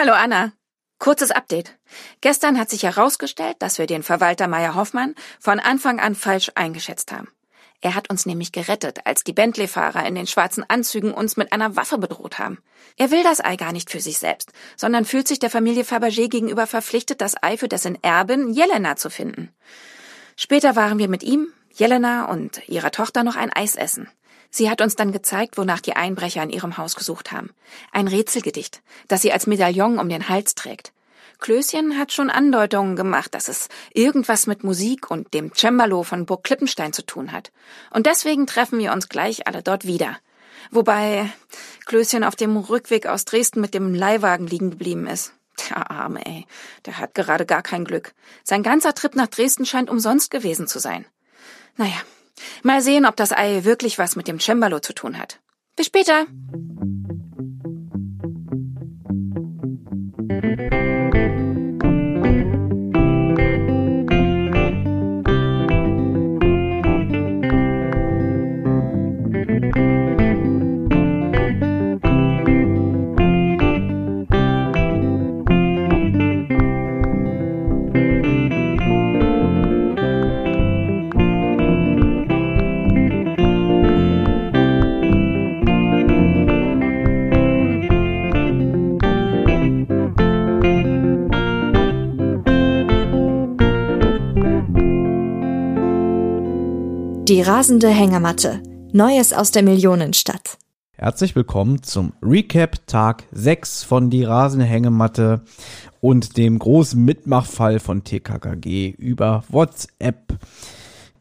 Hallo Anna. Kurzes Update. Gestern hat sich herausgestellt, dass wir den Verwalter Meyer Hoffmann von Anfang an falsch eingeschätzt haben. Er hat uns nämlich gerettet, als die Bentley-Fahrer in den schwarzen Anzügen uns mit einer Waffe bedroht haben. Er will das Ei gar nicht für sich selbst, sondern fühlt sich der Familie Fabergé gegenüber verpflichtet, das Ei für dessen Erbin Jelena zu finden. Später waren wir mit ihm, Jelena und ihrer Tochter noch ein Eis essen. Sie hat uns dann gezeigt, wonach die Einbrecher in ihrem Haus gesucht haben. Ein Rätselgedicht, das sie als Medaillon um den Hals trägt. Klößchen hat schon Andeutungen gemacht, dass es irgendwas mit Musik und dem Cembalo von Burg Klippenstein zu tun hat. Und deswegen treffen wir uns gleich alle dort wieder. Wobei Klößchen auf dem Rückweg aus Dresden mit dem Leihwagen liegen geblieben ist. Der Arme, ey. Der hat gerade gar kein Glück. Sein ganzer Trip nach Dresden scheint umsonst gewesen zu sein. Naja, mal sehen, ob das Ei wirklich was mit dem Cembalo zu tun hat. Bis später. Rasende Hängematte. Neues aus der Millionenstadt. Herzlich willkommen zum Recap Tag 6 von Die rasende Hängematte und dem großen Mitmachfall von TKKG über WhatsApp.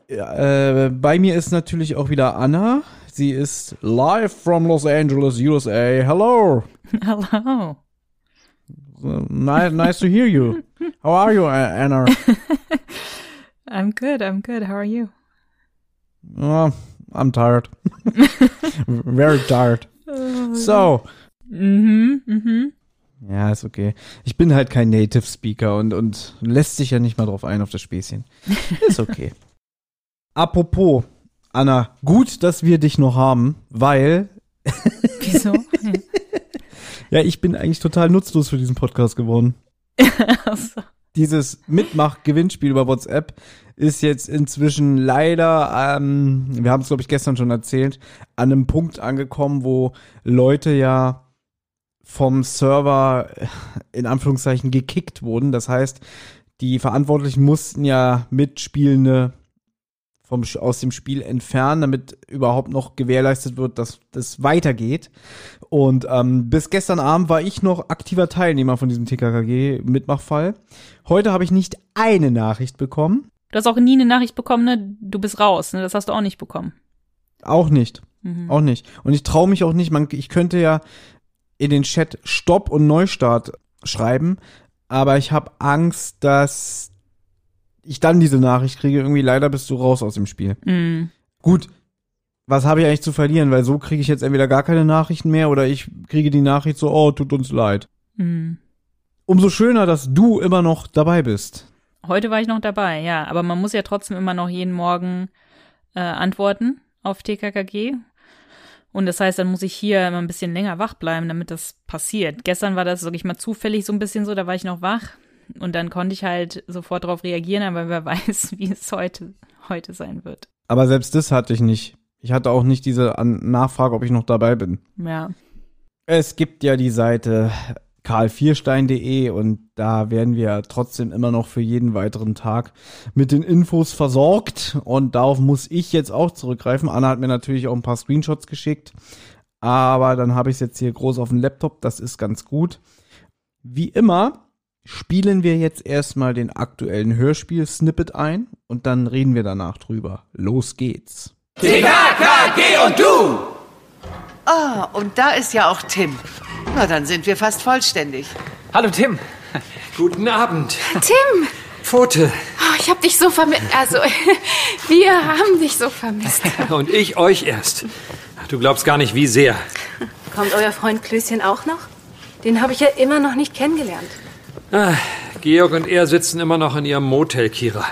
Äh, bei mir ist natürlich auch wieder Anna. Sie ist live from Los Angeles, USA. Hello. Hello. Nice, nice to hear you. How are you, Anna? I'm good. I'm good. How are you? Oh, I'm tired. Very tired. So. Mhm, mhm. Ja, ist okay. Ich bin halt kein Native Speaker und, und lässt sich ja nicht mal drauf ein auf das Späßchen. Ist okay. Apropos, Anna, gut, dass wir dich noch haben, weil. Wieso? ja, ich bin eigentlich total nutzlos für diesen Podcast geworden. also. Dieses Mitmach-Gewinnspiel über WhatsApp ist jetzt inzwischen leider, ähm, wir haben es glaube ich gestern schon erzählt, an einem Punkt angekommen, wo Leute ja vom Server in Anführungszeichen gekickt wurden. Das heißt, die Verantwortlichen mussten ja Mitspielende vom, aus dem Spiel entfernen, damit überhaupt noch gewährleistet wird, dass das weitergeht. Und ähm, bis gestern Abend war ich noch aktiver Teilnehmer von diesem TKKG-Mitmachfall. Heute habe ich nicht eine Nachricht bekommen. Du hast auch nie eine Nachricht bekommen, ne? Du bist raus, ne? Das hast du auch nicht bekommen. Auch nicht. Mhm. Auch nicht. Und ich traue mich auch nicht. Man, ich könnte ja in den Chat Stopp und Neustart schreiben, aber ich habe Angst, dass ich dann diese Nachricht kriege, irgendwie leider bist du raus aus dem Spiel. Mhm. Gut, was habe ich eigentlich zu verlieren? Weil so kriege ich jetzt entweder gar keine Nachrichten mehr oder ich kriege die Nachricht so, oh, tut uns leid. Mhm. Umso schöner, dass du immer noch dabei bist. Heute war ich noch dabei, ja. Aber man muss ja trotzdem immer noch jeden Morgen äh, antworten auf TKKG. Und das heißt, dann muss ich hier immer ein bisschen länger wach bleiben, damit das passiert. Gestern war das, sag ich mal, zufällig so ein bisschen so, da war ich noch wach. Und dann konnte ich halt sofort darauf reagieren, aber wer weiß, wie es heute, heute sein wird. Aber selbst das hatte ich nicht. Ich hatte auch nicht diese Nachfrage, ob ich noch dabei bin. Ja. Es gibt ja die Seite karl4stein.de und da werden wir trotzdem immer noch für jeden weiteren Tag mit den Infos versorgt und darauf muss ich jetzt auch zurückgreifen. Anna hat mir natürlich auch ein paar Screenshots geschickt, aber dann habe ich es jetzt hier groß auf dem Laptop, das ist ganz gut. Wie immer spielen wir jetzt erstmal den aktuellen Hörspiel-Snippet ein und dann reden wir danach drüber. Los geht's. TKKG und du! Ah, und da ist ja auch Tim. Na, dann sind wir fast vollständig. Hallo Tim. Guten Abend. Tim! Pfote. Oh, ich hab dich so vermisst. Also, wir haben dich so vermisst. Und ich euch erst. Du glaubst gar nicht, wie sehr. Kommt euer Freund Klößchen auch noch? Den habe ich ja immer noch nicht kennengelernt. Ah, Georg und er sitzen immer noch in ihrem Motel, Kira.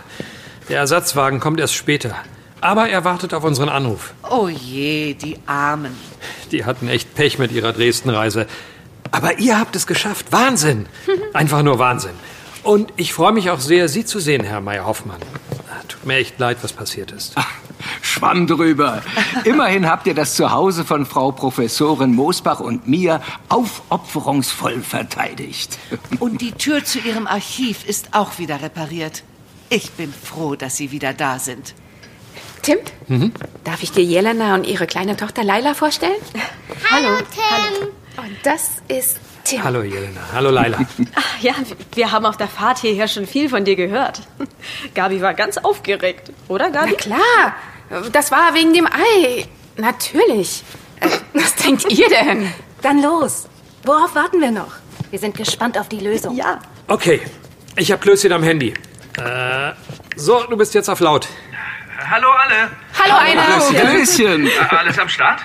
Der Ersatzwagen kommt erst später. Aber er wartet auf unseren Anruf. Oh je, die Armen. Die hatten echt Pech mit ihrer Dresden-Reise. Aber ihr habt es geschafft. Wahnsinn. Einfach nur Wahnsinn. Und ich freue mich auch sehr, Sie zu sehen, Herr Meyer-Hoffmann. Tut mir echt leid, was passiert ist. Schwamm drüber. Immerhin habt ihr das Zuhause von Frau Professorin Moosbach und mir aufopferungsvoll verteidigt. Und die Tür zu Ihrem Archiv ist auch wieder repariert. Ich bin froh, dass Sie wieder da sind. Tim, darf ich dir Jelena und ihre kleine Tochter Laila vorstellen? Hallo, Tim. Und das ist Tim. Hallo Jelena. Hallo Laila. Ach ja, wir haben auf der Fahrt hierher schon viel von dir gehört. Gabi war ganz aufgeregt, oder Na Gabi? klar, das war wegen dem Ei. Natürlich. Äh, Was denkt ihr denn? Dann los. Worauf warten wir noch? Wir sind gespannt auf die Lösung. Ja. Okay, ich hab Klößchen am Handy. Äh, so, du bist jetzt auf laut. Hallo alle. Hallo, Einer. Klößchen. Alles am Start?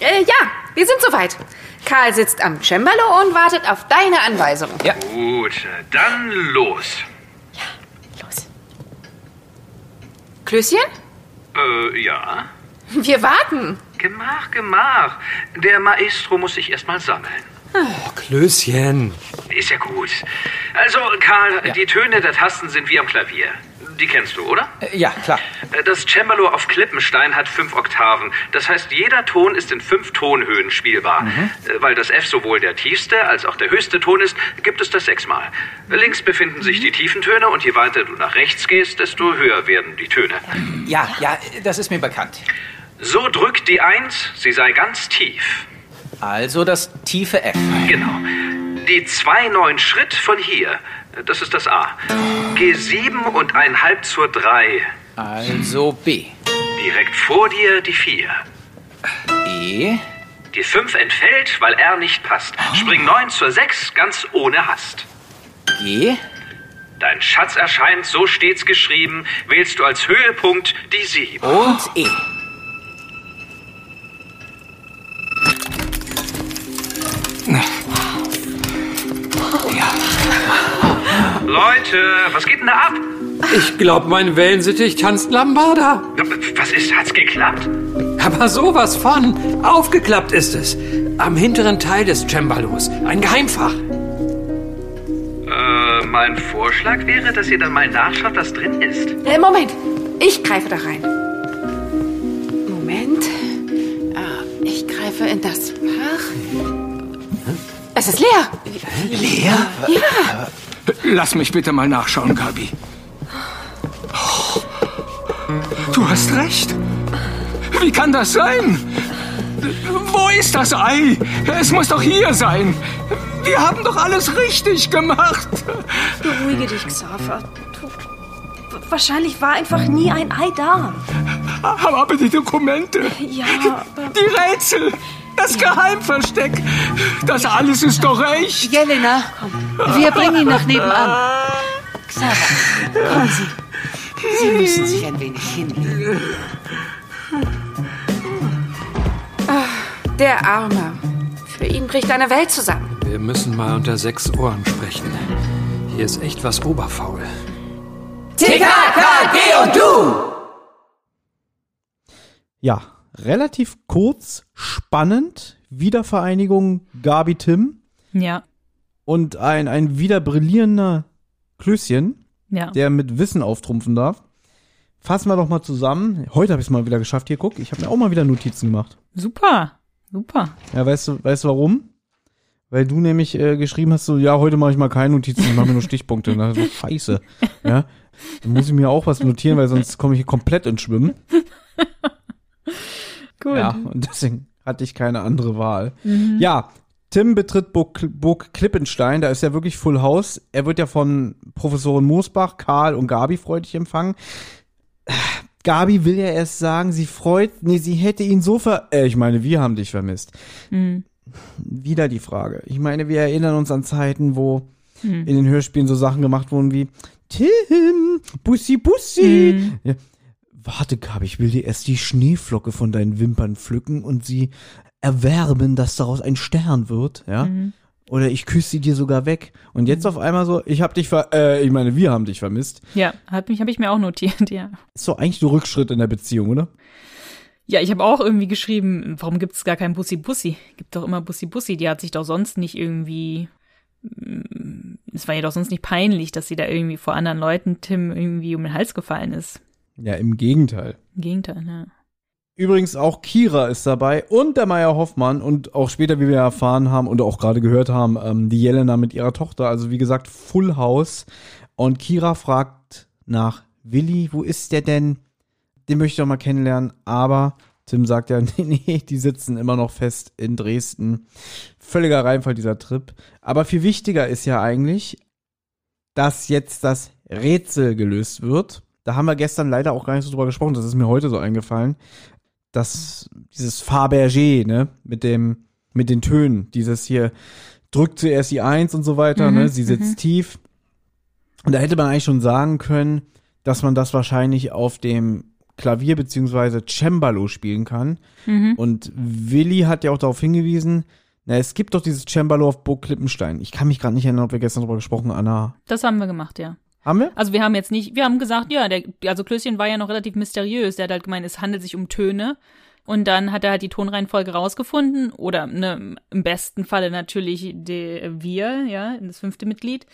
Äh, ja, wir sind soweit. Karl sitzt am Cembalo und wartet auf deine Anweisung. Ja. Gut, dann los. Los. Klößchen? Äh, ja. Wir warten. Gemach, gemach. Der Maestro muss sich erstmal sammeln. Oh, Klößchen. Ist ja gut. Also, Karl, die Töne der Tasten sind wie am Klavier. Die kennst du, oder? Äh, Ja, klar. Das Cembalo auf Klippenstein hat fünf Oktaven. Das heißt, jeder Ton ist in fünf Tonhöhen spielbar. Äh, Weil das F sowohl der tiefste als auch der höchste Ton ist, gibt es das sechsmal. Links befinden sich die tiefen Töne und je weiter du nach rechts gehst, desto höher werden die Töne. Ja, ja, das ist mir bekannt. So drückt die Eins, sie sei ganz tief. Also das tiefe F. Genau. Die zwei neun Schritt von hier, das ist das A. Geh sieben und ein halb zur drei. Also B. Direkt vor dir die vier. E. Die fünf entfällt, weil R nicht passt. Spring neun zur sechs, ganz ohne Hast. G. Dein Schatz erscheint, so steht's geschrieben, wählst du als Höhepunkt die sieben. Und E. Leute, was geht denn da ab? Ich glaub, mein Wellensittich tanzt Lambada. Was ist, hat's geklappt? Aber sowas von. Aufgeklappt ist es. Am hinteren Teil des Cembalos. Ein Geheimfach. Äh, mein Vorschlag wäre, dass ihr dann mal nachschaut, was drin ist. Äh, Moment, ich greife da rein. Moment. Ah, ich greife in das Fach. Es ist leer. Leer? Ja. Lass mich bitte mal nachschauen, Gabi. Oh, Du hast recht. Wie kann das sein? Wo ist das Ei? Es muss doch hier sein. Wir haben doch alles richtig gemacht. Beruhige dich, Xaver. Du, wahrscheinlich war einfach nie ein Ei da. Aber, aber die Dokumente, Ja, aber die Rätsel, das Geheimversteck, das alles ist doch echt. Jelena, wir bringen ihn nach nebenan. Xaver, kommen Sie. Sie müssen sich ein wenig hinlegen. Der Arme. Für ihn bricht eine Welt zusammen. Wir müssen mal unter sechs Ohren sprechen. Hier ist echt was oberfaul. Ja, relativ kurz, spannend. Wiedervereinigung Gabi Tim Ja, und ein, ein wieder brillierender Klößchen, ja. der mit Wissen auftrumpfen darf. Fassen wir doch mal zusammen. Heute habe ich es mal wieder geschafft. Hier, guck, ich habe mir auch mal wieder Notizen gemacht. Super, super. Ja, weißt du, weißt du warum? Weil du nämlich äh, geschrieben hast, so, ja, heute mache ich mal keine Notizen, ich mache mir nur Stichpunkte. Dann so, scheiße. Ja, dann muss ich mir auch was notieren, weil sonst komme ich hier komplett ins Schwimmen. Gut. Ja, und deswegen hatte ich keine andere Wahl. Ja, Tim betritt Burg, Burg Klippenstein, da ist ja wirklich Full House. Er wird ja von Professorin Moosbach, Karl und Gabi freudig empfangen. Gabi will ja erst sagen, sie freut, nee, sie hätte ihn so ver, äh, ich meine, wir haben dich vermisst. Mhm. Wieder die Frage. Ich meine, wir erinnern uns an Zeiten, wo in den Hörspielen so Sachen gemacht wurden wie Tim, Bussi, Bussi. Ja. Warte, Gabi, ich will dir erst die Schneeflocke von deinen Wimpern pflücken und sie erwerben, dass daraus ein Stern wird, ja? Oder ich küsse sie dir sogar weg. Und jetzt auf einmal so, ich hab dich ver, äh, ich meine, wir haben dich vermisst. Ja, hab mich, hab ich mir auch notiert, ja. Ist doch eigentlich nur Rückschritt in der Beziehung, oder? Ja, ich habe auch irgendwie geschrieben, warum gibt es gar kein Bussi Bussi? Gibt doch immer Bussi Bussi. Die hat sich doch sonst nicht irgendwie. mm, Es war ja doch sonst nicht peinlich, dass sie da irgendwie vor anderen Leuten Tim irgendwie um den Hals gefallen ist. Ja, im Gegenteil. Im Gegenteil, ja. Übrigens auch Kira ist dabei und der Meier Hoffmann und auch später, wie wir erfahren haben und auch gerade gehört haben, ähm, die Jelena mit ihrer Tochter. Also wie gesagt, Full House. Und Kira fragt nach Willi, wo ist der denn? Den möchte ich doch mal kennenlernen. Aber Tim sagt ja, nee, nee, die sitzen immer noch fest in Dresden. Völliger Reinfall dieser Trip. Aber viel wichtiger ist ja eigentlich, dass jetzt das Rätsel gelöst wird. Da haben wir gestern leider auch gar nicht so drüber gesprochen. Das ist mir heute so eingefallen. Das, dieses Fabergé, ne, mit dem, mit den Tönen. Dieses hier, drückt zuerst die Eins und so weiter, Mhm, ne, sie sitzt mhm. tief. Und da hätte man eigentlich schon sagen können, dass man das wahrscheinlich auf dem Klavier beziehungsweise Cembalo spielen kann. Mhm. Und Willi hat ja auch darauf hingewiesen, na, es gibt doch dieses Cembalo auf Burg Klippenstein. Ich kann mich gerade nicht erinnern, ob wir gestern darüber gesprochen haben, Anna. Das haben wir gemacht, ja. Haben wir? Also wir haben jetzt nicht, wir haben gesagt, ja, der, also Klößchen war ja noch relativ mysteriös. Der hat halt gemeint, es handelt sich um Töne. Und dann hat er halt die Tonreihenfolge rausgefunden. Oder ne, im besten Falle natürlich der wir, ja, das fünfte Mitglied.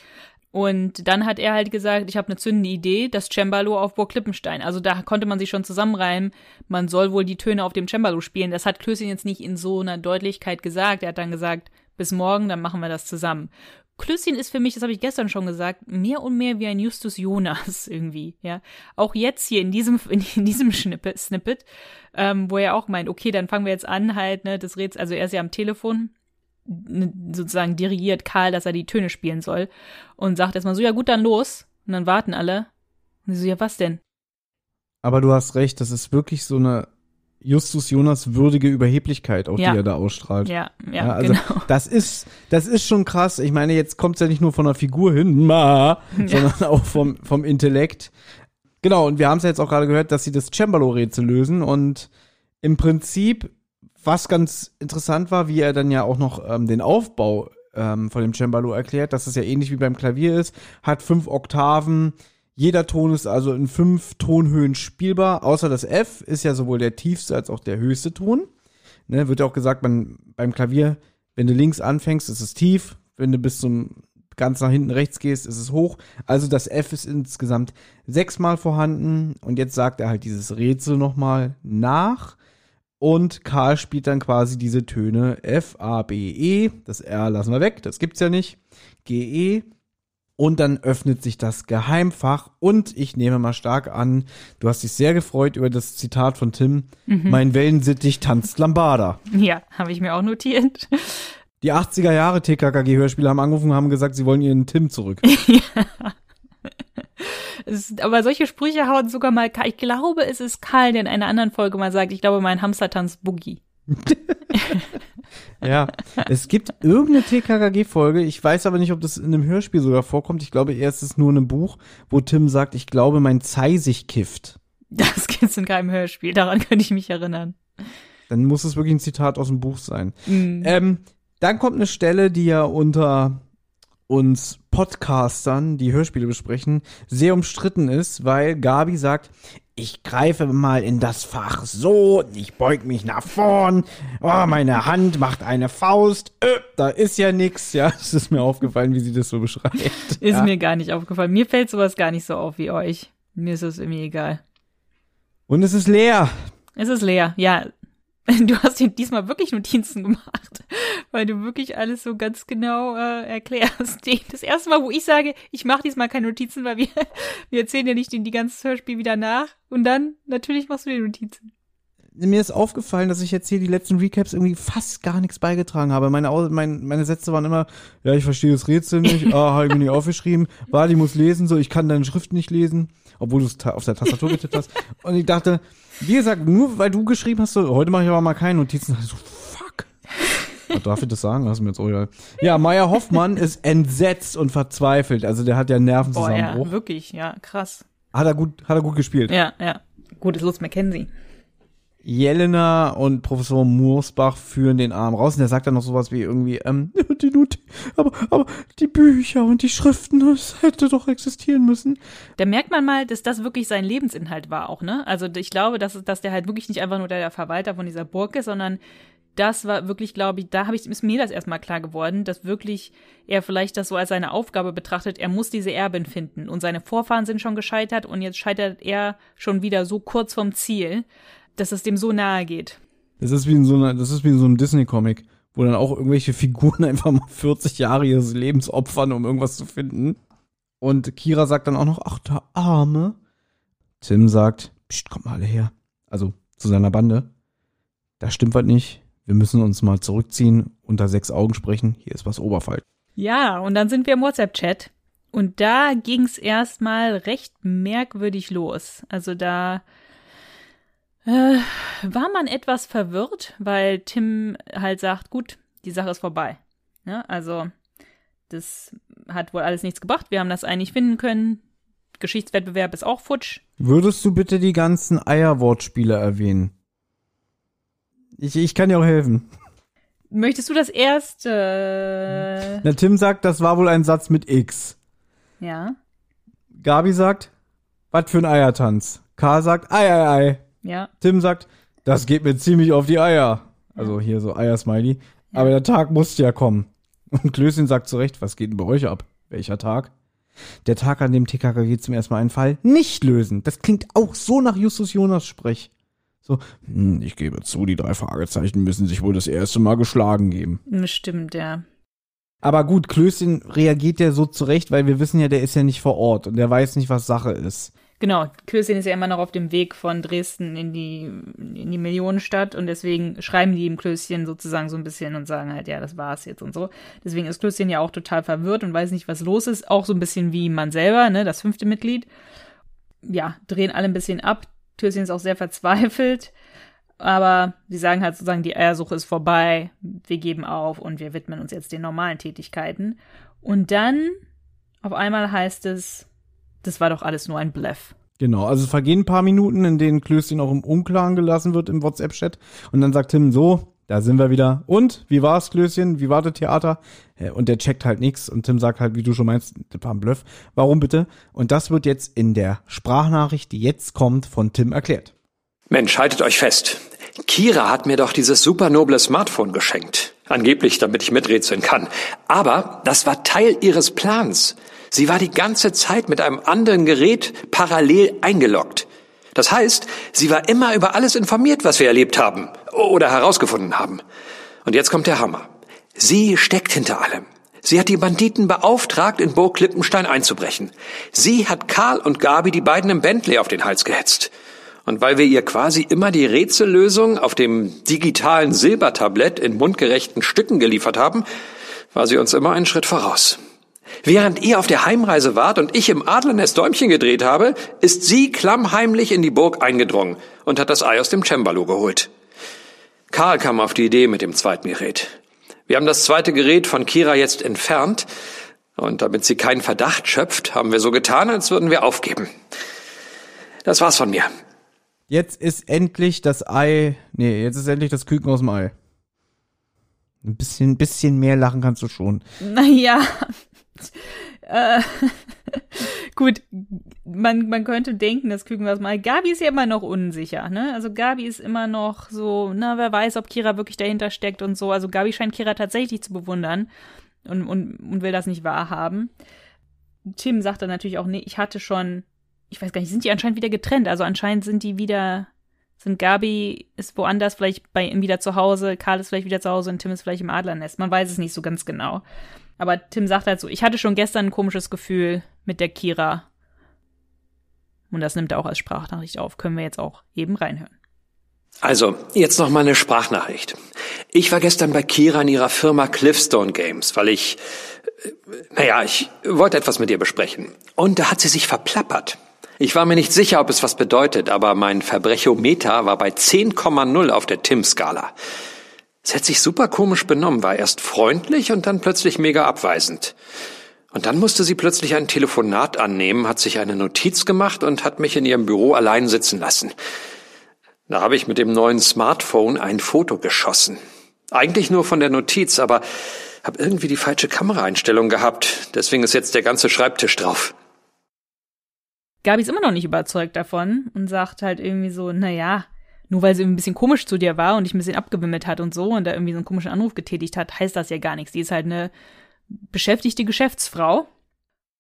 Und dann hat er halt gesagt, ich habe eine zündende Idee, das Cembalo auf Burg Klippenstein. Also da konnte man sich schon zusammenreimen, man soll wohl die Töne auf dem Cembalo spielen. Das hat Klößchen jetzt nicht in so einer Deutlichkeit gesagt. Er hat dann gesagt, bis morgen, dann machen wir das zusammen. Klößchen ist für mich, das habe ich gestern schon gesagt, mehr und mehr wie ein Justus Jonas irgendwie, ja. Auch jetzt hier in diesem, in diesem Snippet, Snippet ähm, wo er auch meint, okay, dann fangen wir jetzt an, halt, ne, das Rätsel, also er ist ja am Telefon, ne, sozusagen dirigiert Karl, dass er die Töne spielen soll und sagt erstmal so, ja gut, dann los. Und dann warten alle. Und so, ja, was denn? Aber du hast recht, das ist wirklich so eine Justus Jonas würdige Überheblichkeit, auch Ja. die er da ausstrahlt. Ja, ja, also genau. das ist, das ist schon krass. Ich meine, jetzt kommt es ja nicht nur von der Figur hin, ma, sondern auch vom, vom Intellekt. Genau, und wir haben es ja jetzt auch gerade gehört, dass sie das Cembalo-Rätsel lösen und im Prinzip, was ganz interessant war, wie er dann ja auch noch ähm, den Aufbau ähm, von dem Cembalo erklärt, dass es ja ähnlich wie beim Klavier ist, hat fünf Oktaven, jeder Ton ist also in fünf Tonhöhen spielbar, außer das F ist ja sowohl der tiefste als auch der höchste Ton. Ne, wird ja auch gesagt, man, beim Klavier, wenn du links anfängst, ist es tief, wenn du bis zum ganz nach hinten rechts gehst, ist es hoch. Also das F ist insgesamt sechsmal vorhanden und jetzt sagt er halt dieses Rätsel nochmal nach und Karl spielt dann quasi diese Töne F, A, B, E. Das R lassen wir weg, das gibt's ja nicht. G, E. Und dann öffnet sich das Geheimfach und ich nehme mal stark an, du hast dich sehr gefreut über das Zitat von Tim. Mhm. Mein Wellensittich tanzt Lambada. Ja, habe ich mir auch notiert. Die 80er Jahre TKKG-Hörspiele haben angerufen und haben gesagt, sie wollen ihren Tim zurück. Es ist, aber solche Sprüche hauen sogar mal, ich glaube, es ist Karl, der in einer anderen Folge mal sagt, ich glaube, mein Hamster tanzt Boogie. Ja, es gibt irgendeine TKKG-Folge, ich weiß aber nicht, ob das in einem Hörspiel sogar vorkommt. Ich glaube, erst ist es nur in einem Buch, wo Tim sagt, ich glaube, mein Zeisig kifft. Das gibt's in keinem Hörspiel, daran könnte ich mich erinnern. Dann muss es wirklich ein Zitat aus dem Buch sein. Mhm. Ähm, dann kommt eine Stelle, die ja unter uns Podcastern, die Hörspiele besprechen, sehr umstritten ist, weil Gabi sagt, ich greife mal in das Fach so, ich beug mich nach vorn, oh, meine Hand macht eine Faust, äh, da ist ja nix, ja, es ist mir aufgefallen, wie sie das so beschreibt. Ist ja. mir gar nicht aufgefallen. Mir fällt sowas gar nicht so auf wie euch. Mir ist es irgendwie egal. Und es ist leer. Es ist leer, ja. Du hast dir diesmal wirklich Notizen gemacht, weil du wirklich alles so ganz genau äh, erklärst. Das erste Mal, wo ich sage, ich mache diesmal keine Notizen, weil wir, wir erzählen ja nicht den die ganze Hörspiel wieder nach. Und dann, natürlich machst du die Notizen. Mir ist aufgefallen, dass ich jetzt hier die letzten Recaps irgendwie fast gar nichts beigetragen habe. Meine, Au- mein, meine Sätze waren immer, ja, ich verstehe das Rätsel nicht, ah, habe ich mir nicht aufgeschrieben, Wadi muss lesen, so, ich kann deine Schrift nicht lesen, obwohl du es auf der Tastatur getippt hast. Und ich dachte, wie gesagt, nur weil du geschrieben hast, so, heute mache ich aber mal keine Notizen, so, fuck. Was darf ich das sagen? Das ist mir jetzt auch egal. Ja, Meier Hoffmann ist entsetzt und verzweifelt. Also der hat ja einen Boah, Nervenzusammenbruch. ja, wirklich, ja, krass. Hat er gut, hat er gut gespielt. Ja, ja. Gut, ist Lutz McKenzie. Jelena und Professor Mursbach führen den Arm raus und der sagt dann noch sowas wie irgendwie, ähm, die Not, aber, aber die Bücher und die Schriften, das hätte doch existieren müssen. Da merkt man mal, dass das wirklich sein Lebensinhalt war auch, ne? Also ich glaube, dass, dass der halt wirklich nicht einfach nur der Verwalter von dieser Burg ist, sondern das war wirklich, glaube ich, da habe ich, ist mir das erstmal klar geworden, dass wirklich er vielleicht das so als seine Aufgabe betrachtet, er muss diese Erbin finden und seine Vorfahren sind schon gescheitert und jetzt scheitert er schon wieder so kurz vom Ziel, dass es dem so nahe geht. Das ist wie in so einer, das ist wie in so einem Disney-Comic, wo dann auch irgendwelche Figuren einfach mal 40 Jahre ihres Lebens opfern, um irgendwas zu finden. Und Kira sagt dann auch noch, ach, der Arme. Tim sagt, Psst, kommt mal alle her. Also zu seiner Bande. Da stimmt was nicht. Wir müssen uns mal zurückziehen, unter sechs Augen sprechen. Hier ist was Oberfall. Ja, und dann sind wir im WhatsApp-Chat. Und da ging es erstmal recht merkwürdig los. Also da äh, war man etwas verwirrt, weil Tim halt sagt, gut, die Sache ist vorbei. Ja, also das hat wohl alles nichts gebracht. Wir haben das eigentlich finden können. Geschichtswettbewerb ist auch futsch. Würdest du bitte die ganzen Eierwortspiele erwähnen? Ich, ich kann dir auch helfen. Möchtest du das erste? Na, Tim sagt, das war wohl ein Satz mit X. Ja. Gabi sagt, was für ein Eiertanz. K sagt, ei, ei, ei. Ja. Tim sagt, das geht mir ziemlich auf die Eier. Also hier so Eier-Smiley. Ja. Aber der Tag musste ja kommen. Und Klößchen sagt zurecht, was geht denn bei euch ab? Welcher Tag? Der Tag, an dem TKKG zum ersten Mal einen Fall nicht lösen. Das klingt auch so nach Justus Jonas Sprech. So, hm, ich gebe zu, die drei Fragezeichen müssen sich wohl das erste Mal geschlagen geben. Stimmt, ja. Aber gut, Klößchen reagiert ja so zurecht, weil wir wissen ja, der ist ja nicht vor Ort und der weiß nicht, was Sache ist. Genau, Klößchen ist ja immer noch auf dem Weg von Dresden in die, in die Millionenstadt und deswegen schreiben die ihm Klößchen sozusagen so ein bisschen und sagen halt, ja, das war's jetzt und so. Deswegen ist Klößchen ja auch total verwirrt und weiß nicht, was los ist. Auch so ein bisschen wie man selber, ne, das fünfte Mitglied. Ja, drehen alle ein bisschen ab. Klößchen ist auch sehr verzweifelt. Aber sie sagen halt sozusagen, die Eiersuche ist vorbei, wir geben auf und wir widmen uns jetzt den normalen Tätigkeiten. Und dann auf einmal heißt es, das war doch alles nur ein Bluff. Genau, also es vergehen ein paar Minuten, in denen Klößchen auch im Unklaren gelassen wird im WhatsApp-Chat. Und dann sagt Tim so, da sind wir wieder. Und, wie war's, Klößchen? Wie war das Theater? Und der checkt halt nichts. Und Tim sagt halt, wie du schon meinst, das war ein Bluff. Warum bitte? Und das wird jetzt in der Sprachnachricht, die jetzt kommt, von Tim erklärt. Mensch, haltet euch fest. Kira hat mir doch dieses super noble Smartphone geschenkt. Angeblich, damit ich miträtseln kann. Aber das war Teil ihres Plans. Sie war die ganze Zeit mit einem anderen Gerät parallel eingeloggt. Das heißt, sie war immer über alles informiert, was wir erlebt haben oder herausgefunden haben. Und jetzt kommt der Hammer. Sie steckt hinter allem. Sie hat die Banditen beauftragt, in Burg Klippenstein einzubrechen. Sie hat Karl und Gabi die beiden im Bentley auf den Hals gehetzt. Und weil wir ihr quasi immer die Rätsellösung auf dem digitalen Silbertablett in mundgerechten Stücken geliefert haben, war sie uns immer einen Schritt voraus. Während ihr auf der Heimreise wart und ich im Adlernest Däumchen gedreht habe, ist sie klammheimlich in die Burg eingedrungen und hat das Ei aus dem Cembalo geholt. Karl kam auf die Idee mit dem zweiten Gerät. Wir haben das zweite Gerät von Kira jetzt entfernt und damit sie keinen Verdacht schöpft, haben wir so getan, als würden wir aufgeben. Das war's von mir. Jetzt ist endlich das Ei, nee, jetzt ist endlich das Küken aus dem Ei. Ein bisschen, bisschen mehr lachen kannst du schon. Naja. Äh, gut, man, man könnte denken, das Küken was mal. Gabi ist ja immer noch unsicher, ne? Also Gabi ist immer noch so, na, wer weiß, ob Kira wirklich dahinter steckt und so. Also Gabi scheint Kira tatsächlich zu bewundern und, und, und will das nicht wahrhaben. Tim sagt dann natürlich auch, nee, ich hatte schon, ich weiß gar nicht, sind die anscheinend wieder getrennt? Also anscheinend sind die wieder, sind Gabi ist woanders, vielleicht bei ihm wieder zu Hause, Karl ist vielleicht wieder zu Hause und Tim ist vielleicht im Adlernest. Man weiß es nicht so ganz genau. Aber Tim sagt halt so, ich hatte schon gestern ein komisches Gefühl mit der Kira. Und das nimmt er auch als Sprachnachricht auf. Können wir jetzt auch eben reinhören. Also, jetzt noch mal eine Sprachnachricht. Ich war gestern bei Kira in ihrer Firma Cliffstone Games, weil ich, äh, naja, ich wollte etwas mit ihr besprechen. Und da hat sie sich verplappert. Ich war mir nicht sicher, ob es was bedeutet, aber mein Verbrechometer war bei 10,0 auf der Tim-Skala. Sie hat sich super komisch benommen, war erst freundlich und dann plötzlich mega abweisend. Und dann musste sie plötzlich ein Telefonat annehmen, hat sich eine Notiz gemacht und hat mich in ihrem Büro allein sitzen lassen. Da habe ich mit dem neuen Smartphone ein Foto geschossen. Eigentlich nur von der Notiz, aber habe irgendwie die falsche Kameraeinstellung gehabt. Deswegen ist jetzt der ganze Schreibtisch drauf. Gabi ist immer noch nicht überzeugt davon und sagt halt irgendwie so, naja, nur weil sie ein bisschen komisch zu dir war und dich ein bisschen abgewimmelt hat und so und da irgendwie so einen komischen Anruf getätigt hat, heißt das ja gar nichts. Die ist halt eine beschäftigte Geschäftsfrau.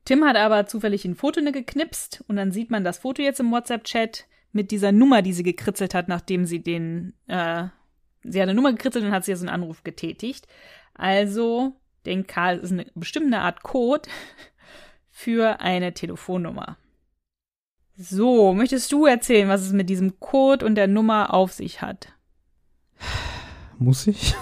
Tim hat aber zufällig ein Foto geknipst und dann sieht man das Foto jetzt im WhatsApp-Chat mit dieser Nummer, die sie gekritzelt hat, nachdem sie den, äh, sie hat eine Nummer gekritzelt und hat sie so einen Anruf getätigt. Also denkt Karl, es ist eine bestimmte Art Code für eine Telefonnummer. So, möchtest du erzählen, was es mit diesem Code und der Nummer auf sich hat? Muss ich?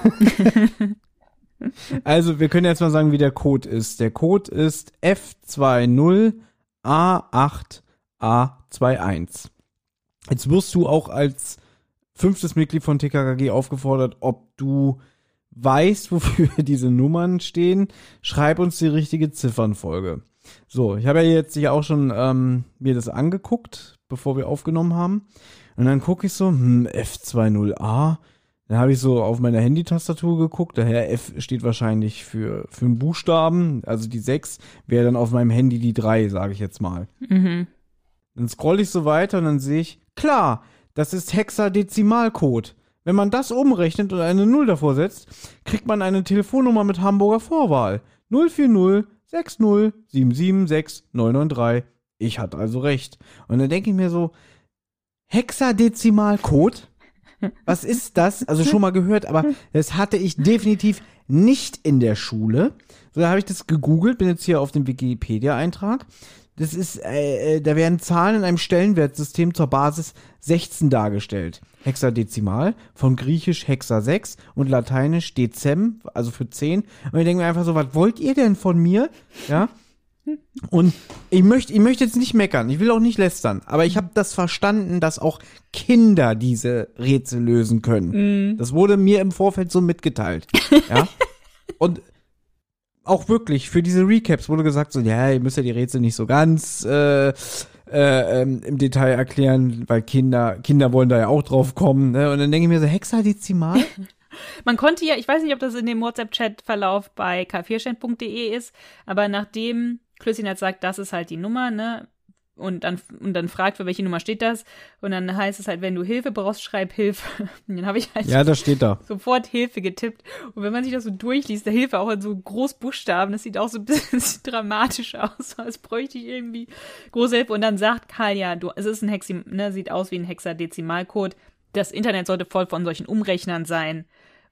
also, wir können jetzt mal sagen, wie der Code ist. Der Code ist F20A8A21. Jetzt wirst du auch als fünftes Mitglied von TKKG aufgefordert, ob du weißt, wofür diese Nummern stehen. Schreib uns die richtige Ziffernfolge. So, ich habe ja jetzt ja auch schon ähm, mir das angeguckt, bevor wir aufgenommen haben. Und dann gucke ich so, hm, F20A. Dann habe ich so auf meiner Handy-Tastatur geguckt. Daher F steht wahrscheinlich für, für einen Buchstaben. Also die 6 wäre dann auf meinem Handy die 3, sage ich jetzt mal. Mhm. Dann scroll ich so weiter und dann sehe ich, klar, das ist Hexadezimalcode. Wenn man das umrechnet und eine 0 davor setzt, kriegt man eine Telefonnummer mit Hamburger Vorwahl. 040 60 776 993. Ich hatte also recht. Und dann denke ich mir so, Hexadezimalcode? Was ist das? Also schon mal gehört, aber das hatte ich definitiv nicht in der Schule. So, da habe ich das gegoogelt, bin jetzt hier auf dem Wikipedia-Eintrag. Das ist, äh, äh, da werden Zahlen in einem Stellenwertsystem zur Basis 16 dargestellt. Hexadezimal, von Griechisch Hexa 6 und Lateinisch Dezem, also für 10. Und ich denke mir einfach so, was wollt ihr denn von mir? Ja. Und ich möchte, ich möchte jetzt nicht meckern, ich will auch nicht lästern, aber ich habe das verstanden, dass auch Kinder diese Rätsel lösen können. Mhm. Das wurde mir im Vorfeld so mitgeteilt. Ja. Und auch wirklich, für diese Recaps wurde gesagt, so, ja, ihr müsst ja die Rätsel nicht so ganz äh, äh, ähm, im Detail erklären, weil Kinder, Kinder wollen da ja auch drauf kommen. Ne? Und dann denke ich mir so, Hexadezimal? Man konnte ja, ich weiß nicht, ob das in dem WhatsApp-Chat-Verlauf bei k4stand.de ist, aber nachdem Klößchen halt sagt, das ist halt die Nummer, ne? Und dann, und dann fragt, für welche Nummer steht das. Und dann heißt es halt, wenn du Hilfe brauchst, schreib Hilfe. Und dann habe ich halt ja, das steht da. sofort Hilfe getippt. Und wenn man sich das so durchliest, der Hilfe auch in so Großbuchstaben, das sieht auch so ein bisschen dramatisch aus, als bräuchte ich irgendwie große Hilfe. Und dann sagt Karl, ja, du, es ist ein Hexi, ne, sieht aus wie ein Hexadezimalcode. Das Internet sollte voll von solchen Umrechnern sein.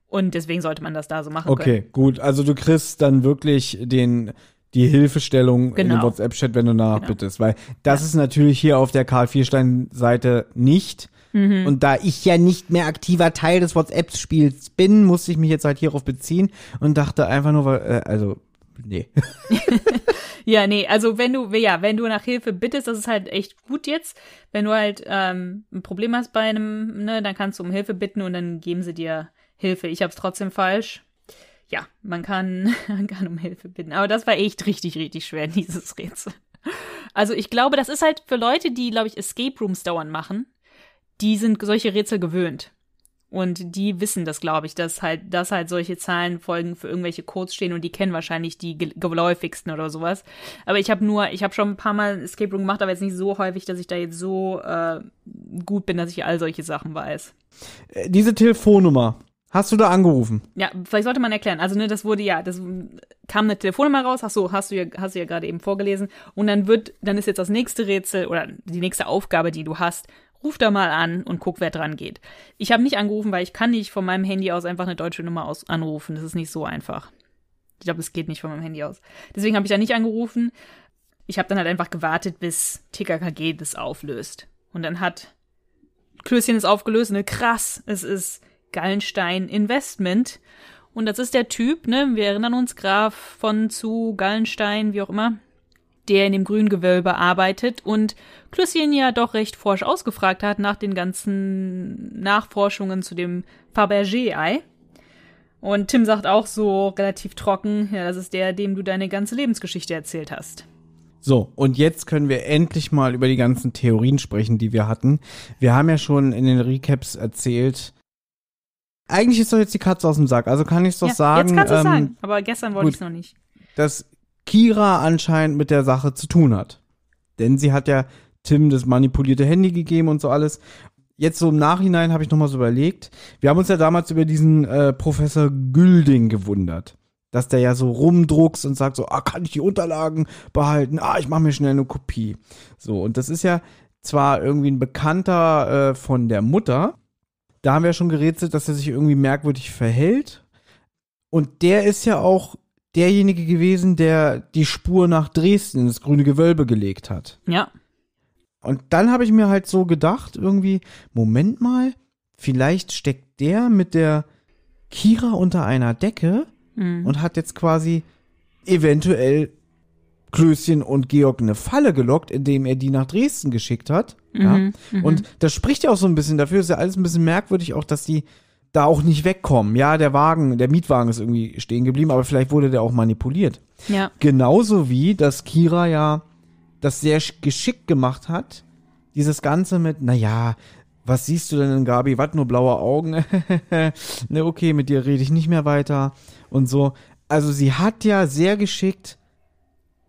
Und deswegen sollte man das da so machen Okay, können. gut. Also du kriegst dann wirklich den die Hilfestellung in Genau. dem WhatsApp-Chat, wenn du danach Genau. bittest. Weil das ist natürlich hier auf der Karl Vierstein-Seite nicht. Mhm. Und da ich ja nicht mehr aktiver Teil des WhatsApp-Spiels bin, musste ich mich jetzt halt hierauf beziehen und dachte einfach nur, weil, äh, also, nee. Ja, nee, also wenn du, ja, wenn du nach Hilfe bittest, das ist halt echt gut jetzt. Wenn du halt ähm, ein Problem hast bei einem, ne, dann kannst du um Hilfe bitten und dann geben sie dir Hilfe. Ich hab's trotzdem falsch. Ja, man kann, man kann um Hilfe bitten. Aber das war echt richtig, richtig schwer, dieses Rätsel. Also ich glaube, das ist halt für Leute, die, glaube ich, Escape Rooms dauernd machen, die sind solche Rätsel gewöhnt. Und die wissen das, glaube ich, dass halt, dass halt solche Zahlenfolgen für irgendwelche Codes stehen und die kennen wahrscheinlich die ge- geläufigsten oder sowas. Aber ich habe nur, ich habe schon ein paar Mal Escape Room gemacht, aber jetzt nicht so häufig, dass ich da jetzt so äh, gut bin, dass ich all solche Sachen weiß. Äh, Diese Telefonnummer, hast du da angerufen? Ja, vielleicht sollte man erklären. Also, ne, das wurde ja, das kam eine Telefonnummer raus, ach so, hast du ja, hast du ja gerade eben vorgelesen. Und dann wird, dann ist jetzt das nächste Rätsel oder die nächste Aufgabe, die du hast, ruf da mal an und guck, wer dran geht. Ich habe nicht angerufen, weil ich kann nicht von meinem Handy aus einfach eine deutsche Nummer aus anrufen. Das ist nicht so einfach. Ich glaube, es geht nicht von meinem Handy aus. Deswegen habe ich da nicht angerufen. Ich habe dann halt einfach gewartet, bis TKKG das auflöst. Und dann hat Klößchen es aufgelöst, ne, krass, es ist Gallenstein Investment. Und das ist der Typ, ne, wir erinnern uns, Graf von zu Gallenstein, wie auch immer, der in dem Grüngewölbe arbeitet und Klößchen ja doch recht forsch ausgefragt hat nach den ganzen Nachforschungen zu dem Fabergé-Ei. Und Tim sagt auch so relativ trocken, ja, das ist der, dem du deine ganze Lebensgeschichte erzählt hast. So, und jetzt können wir endlich mal über die ganzen Theorien sprechen, die wir hatten. Wir haben ja schon in den Recaps erzählt, eigentlich ist doch jetzt die Katze aus dem Sack, also kann ich es doch ja, sagen. Jetzt kannst du ähm, sagen, aber gestern wollte ich es noch nicht. dass Kira anscheinend mit der Sache zu tun hat. Denn sie hat ja Tim das manipulierte Handy gegeben und so alles. Jetzt so im Nachhinein habe ich noch mal so überlegt. Wir haben uns ja damals über diesen äh, Professor Gülding gewundert. Dass der ja so rumdruckst und sagt so, ah, kann ich die Unterlagen behalten? Ah, ich mache mir schnell eine Kopie. So, und das ist ja zwar irgendwie ein Bekannter äh, von der Mutter. Da haben wir ja schon gerätselt, dass er sich irgendwie merkwürdig verhält. Und der ist ja auch derjenige gewesen, der die Spur nach Dresden ins grüne Gewölbe gelegt hat. Ja. Und dann habe ich mir halt so gedacht, irgendwie, Moment mal, vielleicht steckt der mit der Kira unter einer Decke Mhm. und hat jetzt quasi eventuell Klößchen und Georg eine Falle gelockt, indem er die nach Dresden geschickt hat. Ja? Mhm, mhm. Und das spricht ja auch so ein bisschen dafür, ist ja alles ein bisschen merkwürdig, auch dass die da auch nicht wegkommen. Ja, der Wagen, der Mietwagen ist irgendwie stehen geblieben, aber vielleicht wurde der auch manipuliert. Ja. Genauso wie, dass Kira ja das sehr sch- geschickt gemacht hat. Dieses Ganze mit, naja, was siehst du denn in Gabi? Was, nur blaue Augen? ne, okay, mit dir rede ich nicht mehr weiter und so. Also sie hat ja sehr geschickt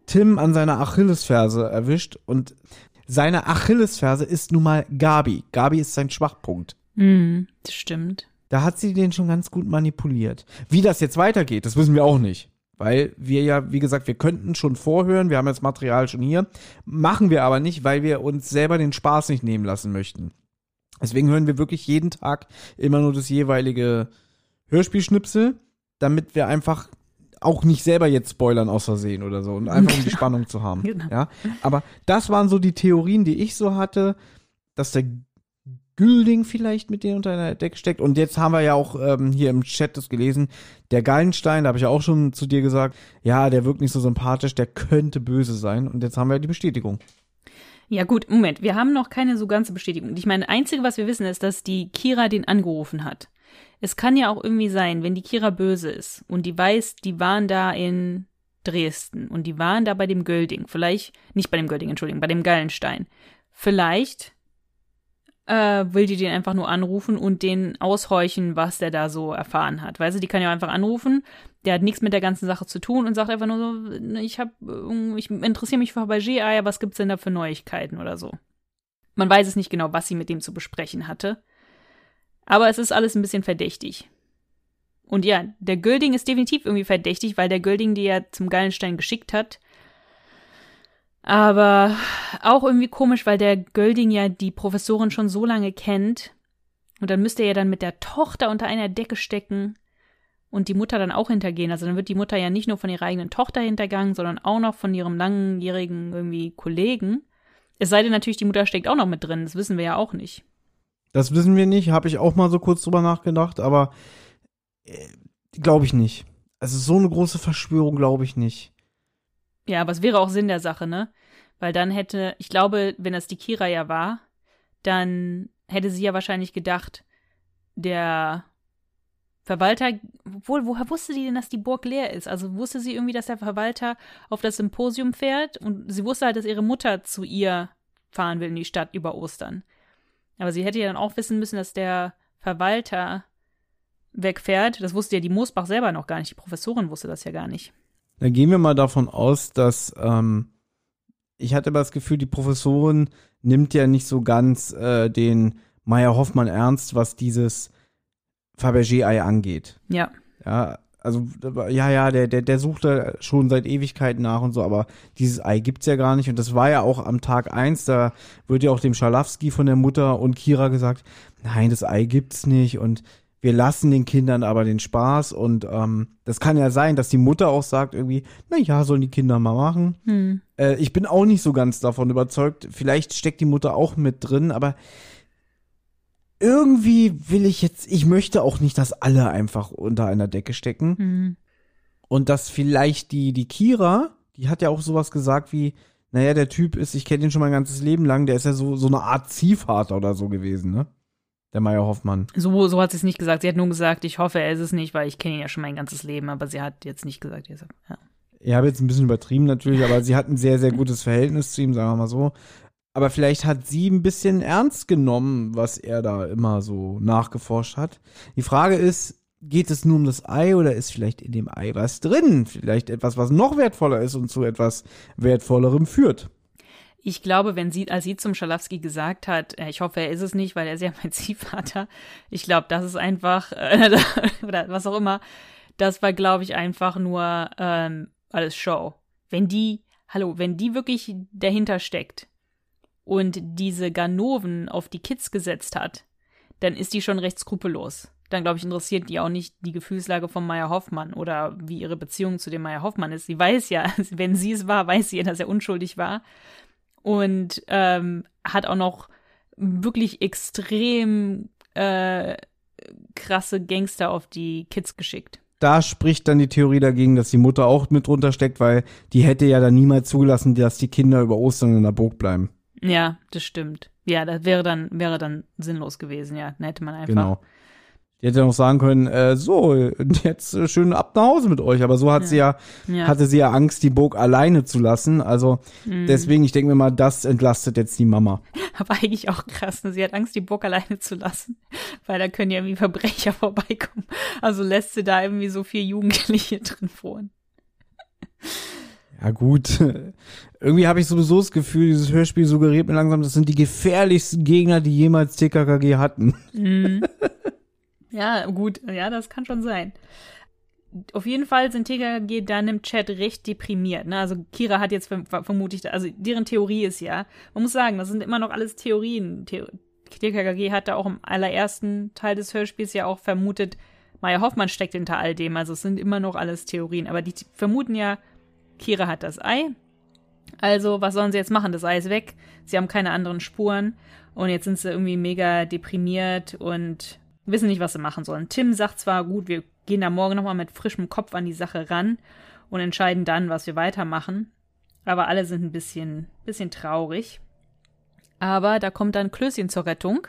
Tim an seiner Achillesferse erwischt und seine Achillesferse ist nun mal Gabi. Gabi ist sein Schwachpunkt. Mhm, das stimmt. Da hat sie den schon ganz gut manipuliert. Wie das jetzt weitergeht, das wissen wir auch nicht. Weil wir ja, wie gesagt, wir könnten schon vorhören, wir haben das Material schon hier, machen wir aber nicht, weil wir uns selber den Spaß nicht nehmen lassen möchten. Deswegen hören wir wirklich jeden Tag immer nur das jeweilige Hörspielschnipsel, damit wir einfach auch nicht selber jetzt spoilern aus Versehen oder so und einfach um die Spannung zu haben. Genau. Ja, aber das waren so die Theorien, die ich so hatte, dass der Gülding vielleicht mit denen unter einer Decke steckt. Und jetzt haben wir ja auch ähm, hier im Chat das gelesen, der Gallenstein, da habe ich ja auch schon zu dir gesagt, ja, der wirkt nicht so sympathisch, der könnte böse sein. Und jetzt haben wir die Bestätigung. Ja, gut, Moment. Wir haben noch keine so ganze Bestätigung. Ich meine, einzige, was wir wissen, ist, dass die Kira den angerufen hat. Es kann ja auch irgendwie sein, wenn die Kira böse ist und die weiß, die waren da in Dresden und die waren da bei dem Gölding. Vielleicht, nicht bei dem Gölding, Entschuldigung, bei dem Gallenstein. Vielleicht äh, will die den einfach nur anrufen und den aushorchen, was der da so erfahren hat. Weißt du, die kann ja einfach anrufen, der hat nichts mit der ganzen Sache zu tun und sagt einfach nur so, ne, ich hab, äh, ich interessiere mich für Fabergé-Eier, was gibt's denn da für Neuigkeiten oder so. Man weiß es nicht genau, was sie mit dem zu besprechen hatte. Aber es ist alles ein bisschen verdächtig. Und ja, der Gölding ist definitiv irgendwie verdächtig, weil der Gölding die ja zum Gallenstein geschickt hat. Aber auch irgendwie komisch, weil der Gölding ja die Professorin schon so lange kennt. Und dann müsste er ja dann mit der Tochter unter einer Decke stecken und die Mutter dann auch hintergehen. Also dann wird die Mutter ja nicht nur von ihrer eigenen Tochter hintergangen, sondern auch noch von ihrem langjährigen irgendwie Kollegen. Es sei denn natürlich, die Mutter steckt auch noch mit drin. Das wissen wir ja auch nicht. Das wissen wir nicht, habe ich auch mal so kurz drüber nachgedacht, aber äh, glaube ich nicht. Also so eine große Verschwörung glaube ich nicht. Ja, aber es wäre auch Sinn der Sache, ne? Weil dann hätte, ich glaube, wenn das die Kira ja war, dann hätte sie ja wahrscheinlich gedacht, der Verwalter, obwohl, woher wusste die denn, dass die Burg leer ist? Also wusste sie irgendwie, dass der Verwalter auf das Symposium fährt und sie wusste halt, dass ihre Mutter zu ihr fahren will in die Stadt über Ostern. Aber sie hätte ja dann auch wissen müssen, dass der Verwalter wegfährt. Das wusste ja die Moosbach selber noch gar nicht. Die Professorin wusste das ja gar nicht. Dann gehen wir mal davon aus, dass ähm, ich hatte aber das Gefühl, die Professorin nimmt ja nicht so ganz äh, den Meier Hoffmann ernst, was dieses Fabergé-Ei angeht. Ja. Ja, also ja, ja, der, der, der sucht da schon seit Ewigkeiten nach und so, aber dieses Ei gibt's ja gar nicht. Und das war ja auch am Tag eins, da wird ja auch dem Schalowski von der Mutter und Kira gesagt, nein, das Ei gibt's nicht und wir lassen den Kindern aber den Spaß und ähm, das kann ja sein, dass die Mutter auch sagt irgendwie, na ja, sollen die Kinder mal machen. Hm. Äh, ich bin auch nicht so ganz davon überzeugt. Vielleicht steckt die Mutter auch mit drin, aber irgendwie will ich jetzt, ich möchte auch nicht, dass alle einfach unter einer Decke stecken. Hm. Und dass vielleicht die, die Kira, die hat ja auch sowas gesagt wie, naja, der Typ ist, ich kenne den schon mein ganzes Leben lang, der ist ja so, so eine Art Ziehvater oder so gewesen, ne? Der Meier Hoffmann. So, so hat sie es nicht gesagt. Sie hat nur gesagt, ich hoffe, er ist es nicht, weil ich kenne ihn ja schon mein ganzes Leben, aber sie hat jetzt nicht gesagt, er ist, ja. Ich habe jetzt ein bisschen übertrieben natürlich, aber sie hat ein sehr, sehr gutes Verhältnis zu ihm, sagen wir mal so. Aber vielleicht hat sie ein bisschen ernst genommen, was er da immer so nachgeforscht hat. Die Frage ist, geht es nur um das Ei oder ist vielleicht in dem Ei was drin? Vielleicht etwas, was noch wertvoller ist und zu etwas wertvollerem führt. Ich glaube, wenn sie, als sie zum Schalowski gesagt hat, äh, ich hoffe, er ist es nicht, weil er ist ja mein Ziehvater. Ich glaube, das ist einfach, äh, oder was auch immer. Das war, glaube ich, einfach nur ähm, alles Show. Wenn die, hallo, wenn die wirklich dahinter steckt und diese Ganoven auf die Kids gesetzt hat, dann ist die schon recht skrupellos. Dann, glaube ich, interessiert die auch nicht die Gefühlslage von Meier Hoffmann oder wie ihre Beziehung zu dem Meier Hoffmann ist. Sie weiß ja, wenn sie es war, weiß sie, dass er unschuldig war und ähm, hat auch noch wirklich extrem äh, krasse Gangster auf die Kids geschickt. Da spricht dann die Theorie dagegen, dass die Mutter auch mit drunter steckt, weil die hätte ja dann niemals zugelassen, dass die Kinder über Ostern in der Burg bleiben. Ja, das stimmt. Ja, das wäre dann, wäre dann sinnlos gewesen, ja. Dann hätte man einfach. Genau. Die hätte noch sagen können, äh, so, jetzt äh, schön ab nach Hause mit euch. Aber so hat Ja. sie ja, Ja. hatte sie ja Angst, die Burg alleine zu lassen. Also Mhm. deswegen, ich denke mir mal, das entlastet jetzt die Mama. Aber eigentlich auch krass, ne? Sie hat Angst, die Burg alleine zu lassen, weil da können ja irgendwie Verbrecher vorbeikommen. Also lässt sie da irgendwie so vier Jugendliche drin wohnen. Ja gut, irgendwie habe ich sowieso das Gefühl, dieses Hörspiel suggeriert mir langsam, das sind die gefährlichsten Gegner, die jemals TKKG hatten. Mhm. Ja, gut, ja, das kann schon sein. Auf jeden Fall sind TKG dann im Chat recht deprimiert. Ne? Also Kira hat jetzt verm vermutlich, also deren Theorie ist ja, man muss sagen, das sind immer noch alles Theorien. The TKKG hat da auch im allerersten Teil des Hörspiels ja auch vermutet, Maya Hoffmann steckt hinter all dem. Also es sind immer noch alles Theorien. Aber die vermuten ja, Kira hat das Ei. Also, was sollen sie jetzt machen? Das Ei ist weg. Sie haben keine anderen Spuren. Und jetzt sind sie irgendwie mega deprimiert und wissen nicht, was sie machen sollen. Tim sagt zwar, gut, wir gehen da morgen nochmal mit frischem Kopf an die Sache ran und entscheiden dann, was wir weitermachen. Aber alle sind ein bisschen, bisschen traurig. Aber da kommt dann Klößchen zur Rettung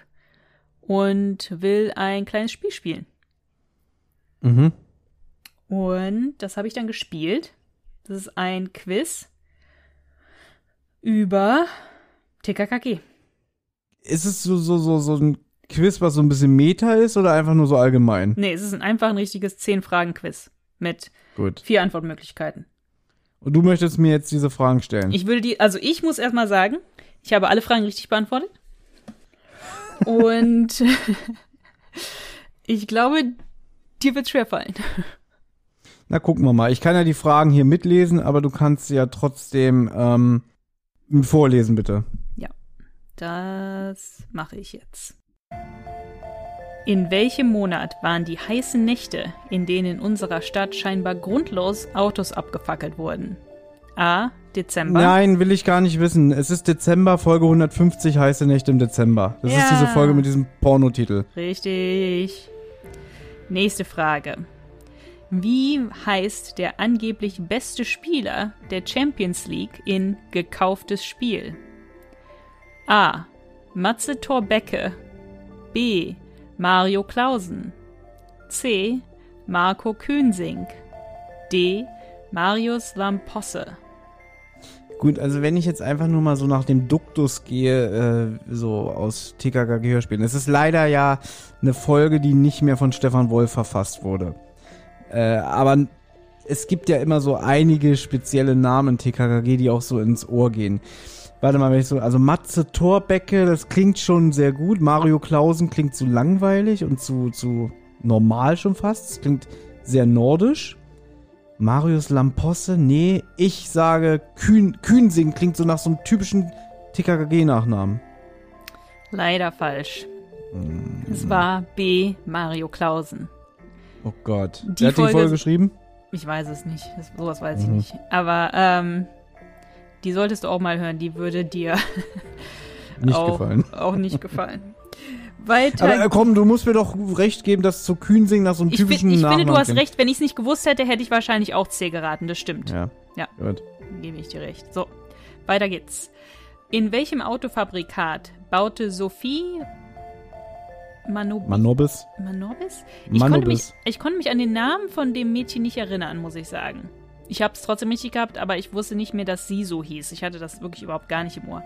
und will ein kleines Spiel spielen. Mhm. Und das habe ich dann gespielt. Das ist ein Quiz über TKKG. Ist es so, so, so, so ein Quiz, was so ein bisschen Meta ist oder einfach nur so allgemein? Nee, es ist ein einfach ein richtiges 10-Fragen-Quiz mit Gut. vier Antwortmöglichkeiten. Und du möchtest mir jetzt diese Fragen stellen. Ich würde die, also ich muss erstmal sagen, ich habe alle Fragen richtig beantwortet. Und ich glaube, dir wird schwer fallen. Na, gucken wir mal. Ich kann ja die Fragen hier mitlesen, aber du kannst sie ja trotzdem ähm, vorlesen, bitte. Ja, das mache ich jetzt. In welchem Monat waren die heißen Nächte, in denen in unserer Stadt scheinbar grundlos Autos abgefackelt wurden? A. Dezember. Nein, will ich gar nicht wissen. Es ist Dezember, Folge 150, heiße Nächte im Dezember. Das ist Ja. diese Folge mit diesem Pornotitel. Richtig. Nächste Frage. Wie heißt der angeblich beste Spieler der Champions League in Gekauftes Spiel? A. Matze Torbecke. B. Mario Klausen. C. Marco Kühnsink. D. Marius Lamposse. Gut, also wenn ich jetzt einfach nur mal so nach dem Duktus gehe, äh, so aus TKKG-Hörspielen. Es ist leider ja eine Folge, die nicht mehr von Stefan Wolf verfasst wurde. Äh, aber es gibt ja immer so einige spezielle Namen TKKG, die auch so ins Ohr gehen. Warte mal, wenn ich so, also Matze Torbecke, das klingt schon sehr gut. Mario Klausen klingt zu langweilig und zu, zu normal schon fast. Das klingt sehr nordisch. Marius Lamposse? Nee, ich sage Kühn, Kühnsing klingt so nach so einem typischen TKKG-Nachnamen. Leider falsch. Es war B. Mario Klausen. Oh Gott. Die Wer hat die Folge- Folge geschrieben? Ich weiß es nicht. Das, sowas weiß ich Mhm. nicht. Aber ähm, die solltest du auch mal hören. Die würde dir Nicht auch, gefallen. auch nicht gefallen. Weiter. Aber äh, komm, du musst mir doch recht geben, dass zu Kühnsing nach so einem ich, typischen ich finde, Nachnamen du hast klingt. recht. Wenn ich es nicht gewusst hätte, hätte ich wahrscheinlich auch C geraten. Das stimmt. Ja. Ja. Gut. Gebe ich dir recht. So, weiter geht's. In welchem Autofabrikat baute Sophie Manobi Manobis? Manobis? Ich konnte, mich, Manobis. ich konnte mich an den Namen von dem Mädchen nicht erinnern, muss ich sagen. Ich habe es trotzdem richtig gehabt, aber ich wusste nicht mehr, dass sie so hieß. Ich hatte das wirklich überhaupt gar nicht im Ohr.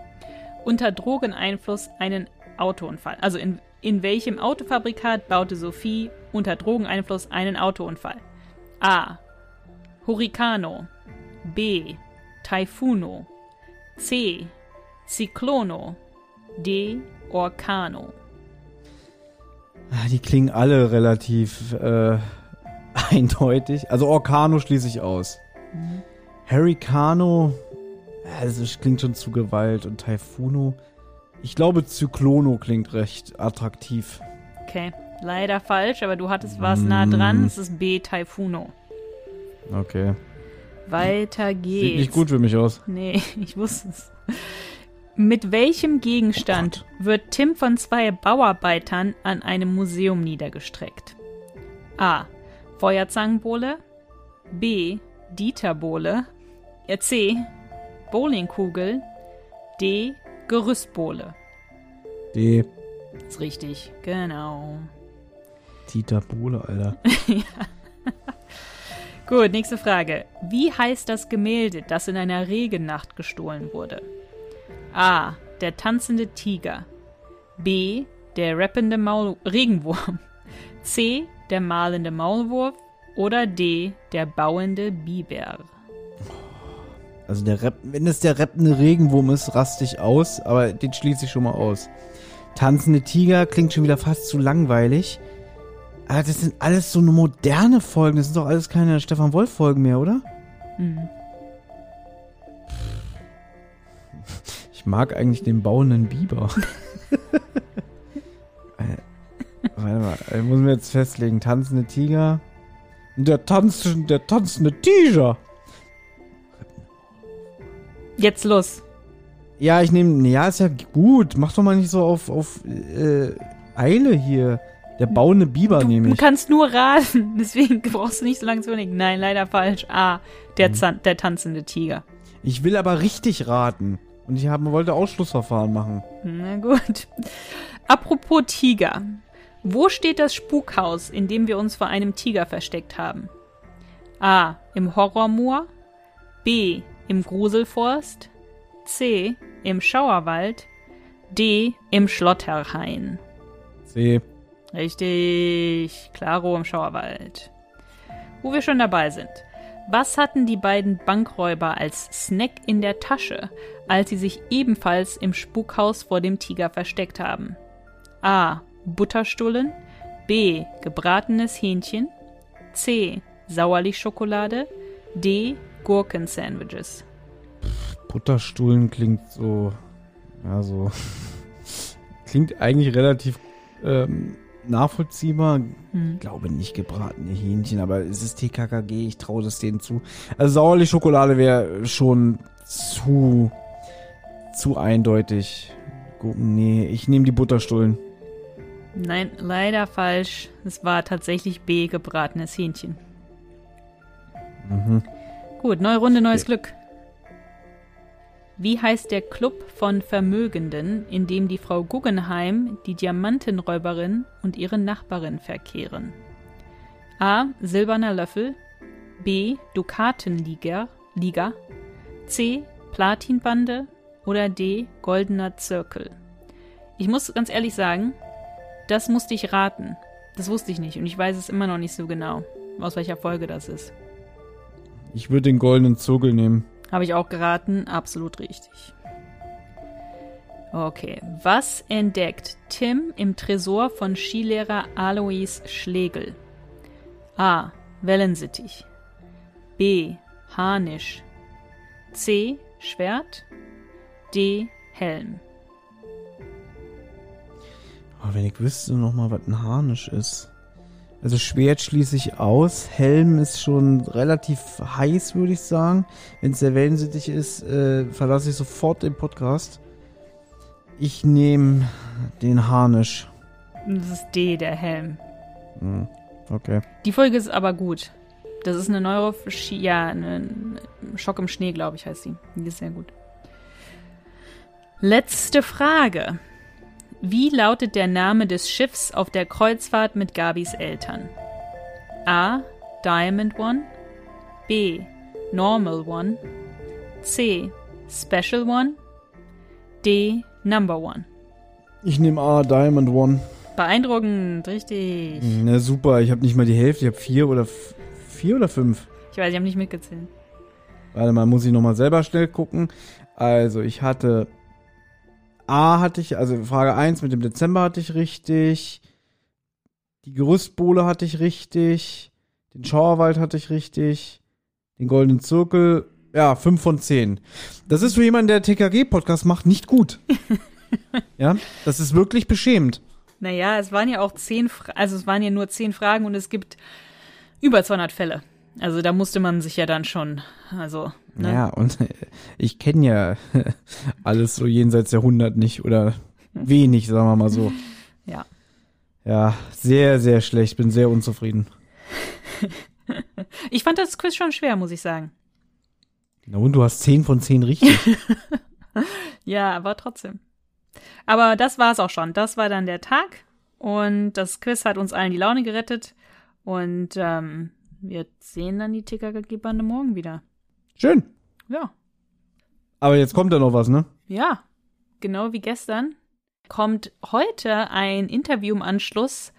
Unter Drogeneinfluss einen Autounfall. Also in, in welchem Autofabrikat baute Sophie unter Drogeneinfluss einen Autounfall? A. Hurricano. B. Taifuno. C. Ciclono. D. Orcano. Ah, Die klingen alle relativ äh, eindeutig. Also Orcano schließe ich aus. Hurricano, also es klingt schon zu Gewalt. Und Taifuno, ich glaube Zyclono klingt recht attraktiv. Okay, leider falsch, aber du hattest was nah dran. Es ist B. Taifuno. Okay. Weiter geht's. Sieht nicht gut für mich aus. Nee, ich wusste es. Mit welchem Gegenstand wird Tim von zwei Bauarbeitern an einem Museum niedergestreckt? A. Feuerzangenbowle. B. Dieterbowle. Ja, C. Bowlingkugel. D. Gerüstbowle. D. Ist richtig, genau. Dieter Bohle, Alter. Gut, nächste Frage. Wie heißt das Gemälde, das in einer Regennacht gestohlen wurde? A. Der tanzende Tiger. B. Der rappende Maul Regenwurm. C. Der malende Maulwurf. Oder D. Der bauende Biber. Also der Rap, wenn es der rappende Regenwurm ist, raste ich aus, aber den schließe ich schon mal aus. Tanzende Tiger klingt schon wieder fast zu langweilig. Aber das sind alles so eine moderne Folgen. Das sind doch alles keine Stefan Wolf Folgen mehr, oder? Mhm. Ich mag eigentlich den bauenden Biber. Äh, Warte mal, ich muss mir jetzt festlegen. Tanzende Tiger. Der tanzende, der tanzende Tiger. Jetzt los. Ja, ich nehme. Ja, ist ja gut. Mach doch mal nicht so auf, auf äh, Eile hier. Der bauende Biber nehme Du ich. kannst nur raten, deswegen brauchst du nicht so lange zu überlegen. Nein, leider falsch. A. Der, Mhm. Der tanzende Tiger. Ich will aber richtig raten. Und ich hab, wollte Ausschlussverfahren machen. Na gut. Apropos Tiger. Wo steht das Spukhaus, in dem wir uns vor einem Tiger versteckt haben? A. Im Horrormoor. B. Im Gruselforst. C. Im Schauerwald. D. Im Schlotterhain. C. Richtig. Klaro im Schauerwald. Wo wir schon dabei sind. Was hatten die beiden Bankräuber als Snack in der Tasche, als sie sich ebenfalls im Spukhaus vor dem Tiger versteckt haben? A. Butterstullen. B. Gebratenes Hähnchen. C. Sauerlichschokolade. D. Gurkensandwiches. Butterstuhlen klingt so. Ja, so. klingt eigentlich relativ ähm, nachvollziehbar. Hm. Ich glaube nicht gebratene Hähnchen, aber es ist TKKG, ich traue das denen zu. Also sauerlich Schokolade wäre schon zu zu eindeutig. Nee, ich nehme die Butterstullen. Nein, leider falsch. Es war tatsächlich B. Gebratenes Hähnchen. Mhm. Gut, neue Runde, neues Glück. Wie heißt der Club von Vermögenden, in dem die Frau Guggenheim, die Diamantenräuberin und ihre Nachbarin verkehren? A. Silberner Löffel. B. Dukatenliga. Liga. C. Platinbande. Oder D. Goldener Zirkel. Ich muss ganz ehrlich sagen, das musste ich raten. Das wusste ich nicht und ich weiß es immer noch nicht so genau, aus welcher Folge das ist. Ich würde den goldenen Zirkel nehmen. Habe ich auch geraten, absolut richtig. Okay, was entdeckt Tim im Tresor von Skilehrer Alois Schlegel? A. Wellensittich. B. Harnisch. C. Schwert. D. Helm. Aber wenn ich wüsste noch mal, was ein Harnisch ist. Also Schwert schließe ich aus. Helm ist schon relativ heiß, würde ich sagen. Wenn es der Wellensittich ist, äh, verlasse ich sofort den Podcast. Ich nehme den Harnisch. Das ist D, der Helm. Hm, okay. Die Folge ist aber gut. Das ist eine Neuro... Ja, eine Schock im Schnee, glaube ich, heißt sie. Die ist sehr gut. Letzte Frage. Wie lautet der Name des Schiffs auf der Kreuzfahrt mit Gabis Eltern? A. Diamond One. B. Normal One, C. Special One, D. Number One. Ich nehme A, Diamond One. Beeindruckend, richtig. Na super, ich habe nicht mal die Hälfte, ich habe vier oder vier oder fünf. Ich weiß, ich habe nicht mitgezählt. Warte mal, muss ich nochmal selber schnell gucken. Also, ich hatte A hatte ich, also Frage 1 mit dem Dezember hatte ich richtig. Die Gerüstbohle hatte ich richtig. Den Schauerwald hatte ich richtig. Den Goldenen Zirkel. Ja, 5 von 10. Das ist für jemanden, der TKG-Podcast macht, nicht gut. ja, das ist wirklich beschämend. Naja, es waren ja auch zehn, Fra also es waren ja nur zehn Fragen und es gibt über 200 Fälle. Also da musste man sich ja dann schon, also, ne? Ja, und ich kenne ja alles so jenseits der 100 nicht oder wenig, sagen wir mal so. Ja. Ja, sehr, sehr schlecht. Bin sehr unzufrieden. Ich fand das Quiz schon schwer, muss ich sagen. Na und du hast 10 von 10 richtig. Ja, aber trotzdem. Aber das war's auch schon. Das war dann der Tag und das Quiz hat uns allen die Laune gerettet und ähm, wir sehen dann die TKKG-Bande morgen wieder. Schön. Ja. Aber jetzt kommt ja noch was, ne? Ja, genau wie gestern kommt heute ein Interview im Anschluss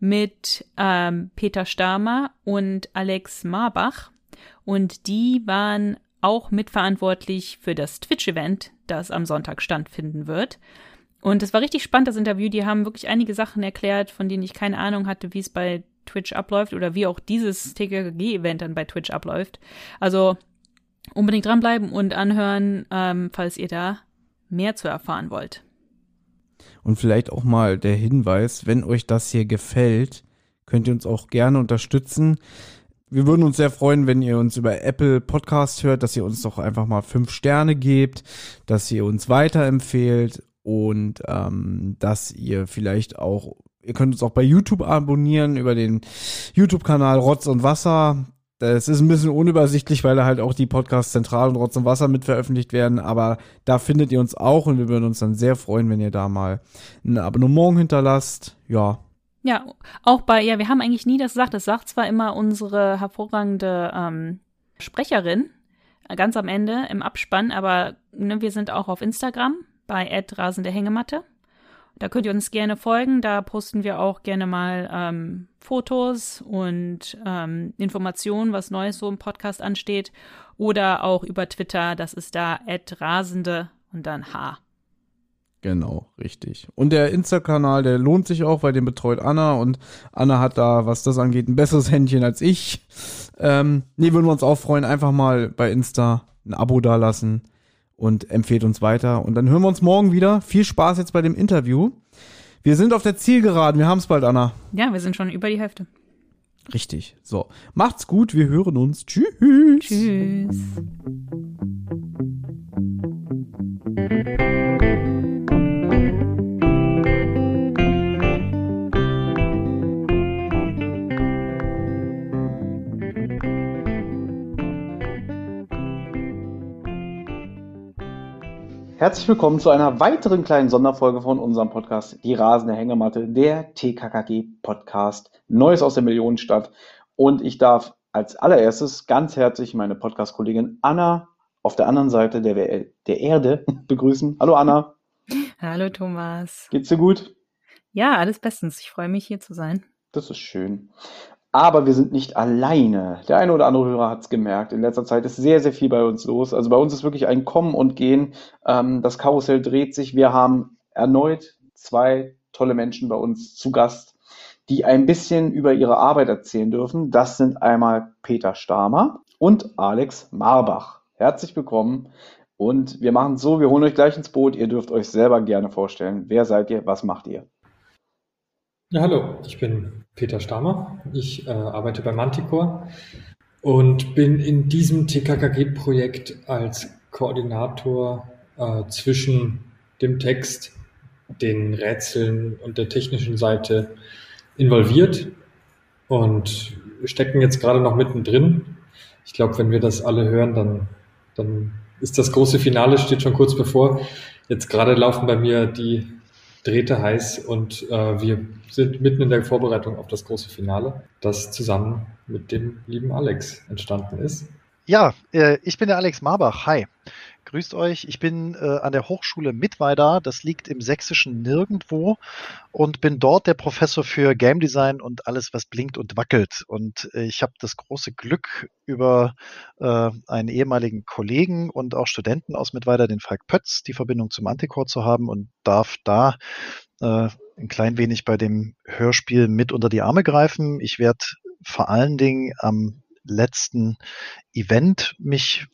mit ähm, Peter Stamer und Alex Marbach. Und die waren auch mitverantwortlich für das Twitch-Event, das am Sonntag stattfinden wird. Und es war richtig spannend, das Interview. Die haben wirklich einige Sachen erklärt, von denen ich keine Ahnung hatte, wie es bei Twitch abläuft oder wie auch dieses TKG-Event dann bei Twitch abläuft. Also unbedingt dranbleiben und anhören, ähm, falls ihr da mehr zu erfahren wollt. Und vielleicht auch mal der Hinweis, wenn euch das hier gefällt, könnt ihr uns auch gerne unterstützen. Wir würden uns sehr freuen, wenn ihr uns über Apple Podcast hört, dass ihr uns doch einfach mal fünf Sterne gebt, dass ihr uns weiterempfehlt und ähm, dass ihr vielleicht auch, ihr könnt uns auch bei YouTube abonnieren über den YouTube-Kanal Rotz und Wasser. Das ist ein bisschen unübersichtlich, weil da halt auch die Podcasts Zentral und Rotz und Wasser mit veröffentlicht werden, aber da findet ihr uns auch und wir würden uns dann sehr freuen, wenn ihr da mal ein Abonnement hinterlasst. Ja, Ja, auch bei, ja, wir haben eigentlich nie das gesagt. Das sagt zwar immer unsere hervorragende ähm, Sprecherin äh, ganz am Ende im Abspann, aber ne, wir sind auch auf Instagram bei rasende Hängematte. Da könnt ihr uns gerne folgen. Da posten wir auch gerne mal ähm, Fotos und ähm, Informationen, was Neues so im Podcast ansteht. Oder auch über Twitter. Das ist da rasende und dann H. Genau, richtig. Und der Insta-Kanal, der lohnt sich auch, weil den betreut Anna und Anna hat da, was das angeht, ein besseres Händchen als ich. Ähm, nee, würden wir uns auch freuen, einfach mal bei Insta ein Abo dalassen und empfehlt uns weiter. Und dann hören wir uns morgen wieder. Viel Spaß jetzt bei dem Interview. Wir sind auf der Zielgeraden, wir haben es bald, Anna. Ja, wir sind schon über die Hälfte. Richtig. So, macht's gut, wir hören uns. Tschüss. Tschüss. Herzlich willkommen zu einer weiteren kleinen Sonderfolge von unserem Podcast Die rasende Hängematte, der TKKG Podcast, Neues aus der Millionenstadt. Und ich darf als allererstes ganz herzlich meine Podcast-Kollegin Anna auf der anderen Seite der, We- der Erde begrüßen. Hallo Anna, Hallo Thomas. geht's dir gut? Ja, alles bestens. Ich freue mich hier zu sein. Das ist schön. Aber wir sind nicht alleine. Der eine oder andere Hörer hat es gemerkt. In letzter Zeit ist sehr, sehr viel bei uns los. Also bei uns ist wirklich ein Kommen und Gehen. Ähm, das Karussell dreht sich. Wir haben erneut zwei tolle Menschen bei uns zu Gast, die ein bisschen über ihre Arbeit erzählen dürfen. Das sind einmal Peter Stamer und Alex Marbach. Herzlich willkommen. Und wir machen es so, wir holen euch gleich ins Boot. Ihr dürft euch selber gerne vorstellen. Wer seid ihr? Was macht ihr? Ja, hallo, ich bin Peter Stamer. Ich äh, arbeite bei Manticore und bin in diesem TKKG-Projekt als Koordinator äh, zwischen dem Text, den Rätseln und der technischen Seite involviert und stecken jetzt gerade noch mittendrin. Ich glaube, wenn wir das alle hören, dann, dann ist das große Finale, steht schon kurz bevor. Jetzt gerade laufen bei mir die Drähte heiß und äh, wir sind mitten in der Vorbereitung auf das große Finale, das zusammen mit dem lieben Alex entstanden ist. Ja, äh, ich bin der Alex Marbach. Hi. Grüßt euch. Ich bin äh, an der Hochschule Mittweida. Das liegt im sächsischen Nirgendwo und bin dort der Professor für Game Design und alles, was blinkt und wackelt. Und äh, ich habe das große Glück, über äh, einen ehemaligen Kollegen und auch Studenten aus Mittweida, den Falk Pötz, die Verbindung zum Anticore zu haben und darf da äh, ein klein wenig bei dem Hörspiel mit unter die Arme greifen. Ich werde vor allen Dingen am letzten Event mich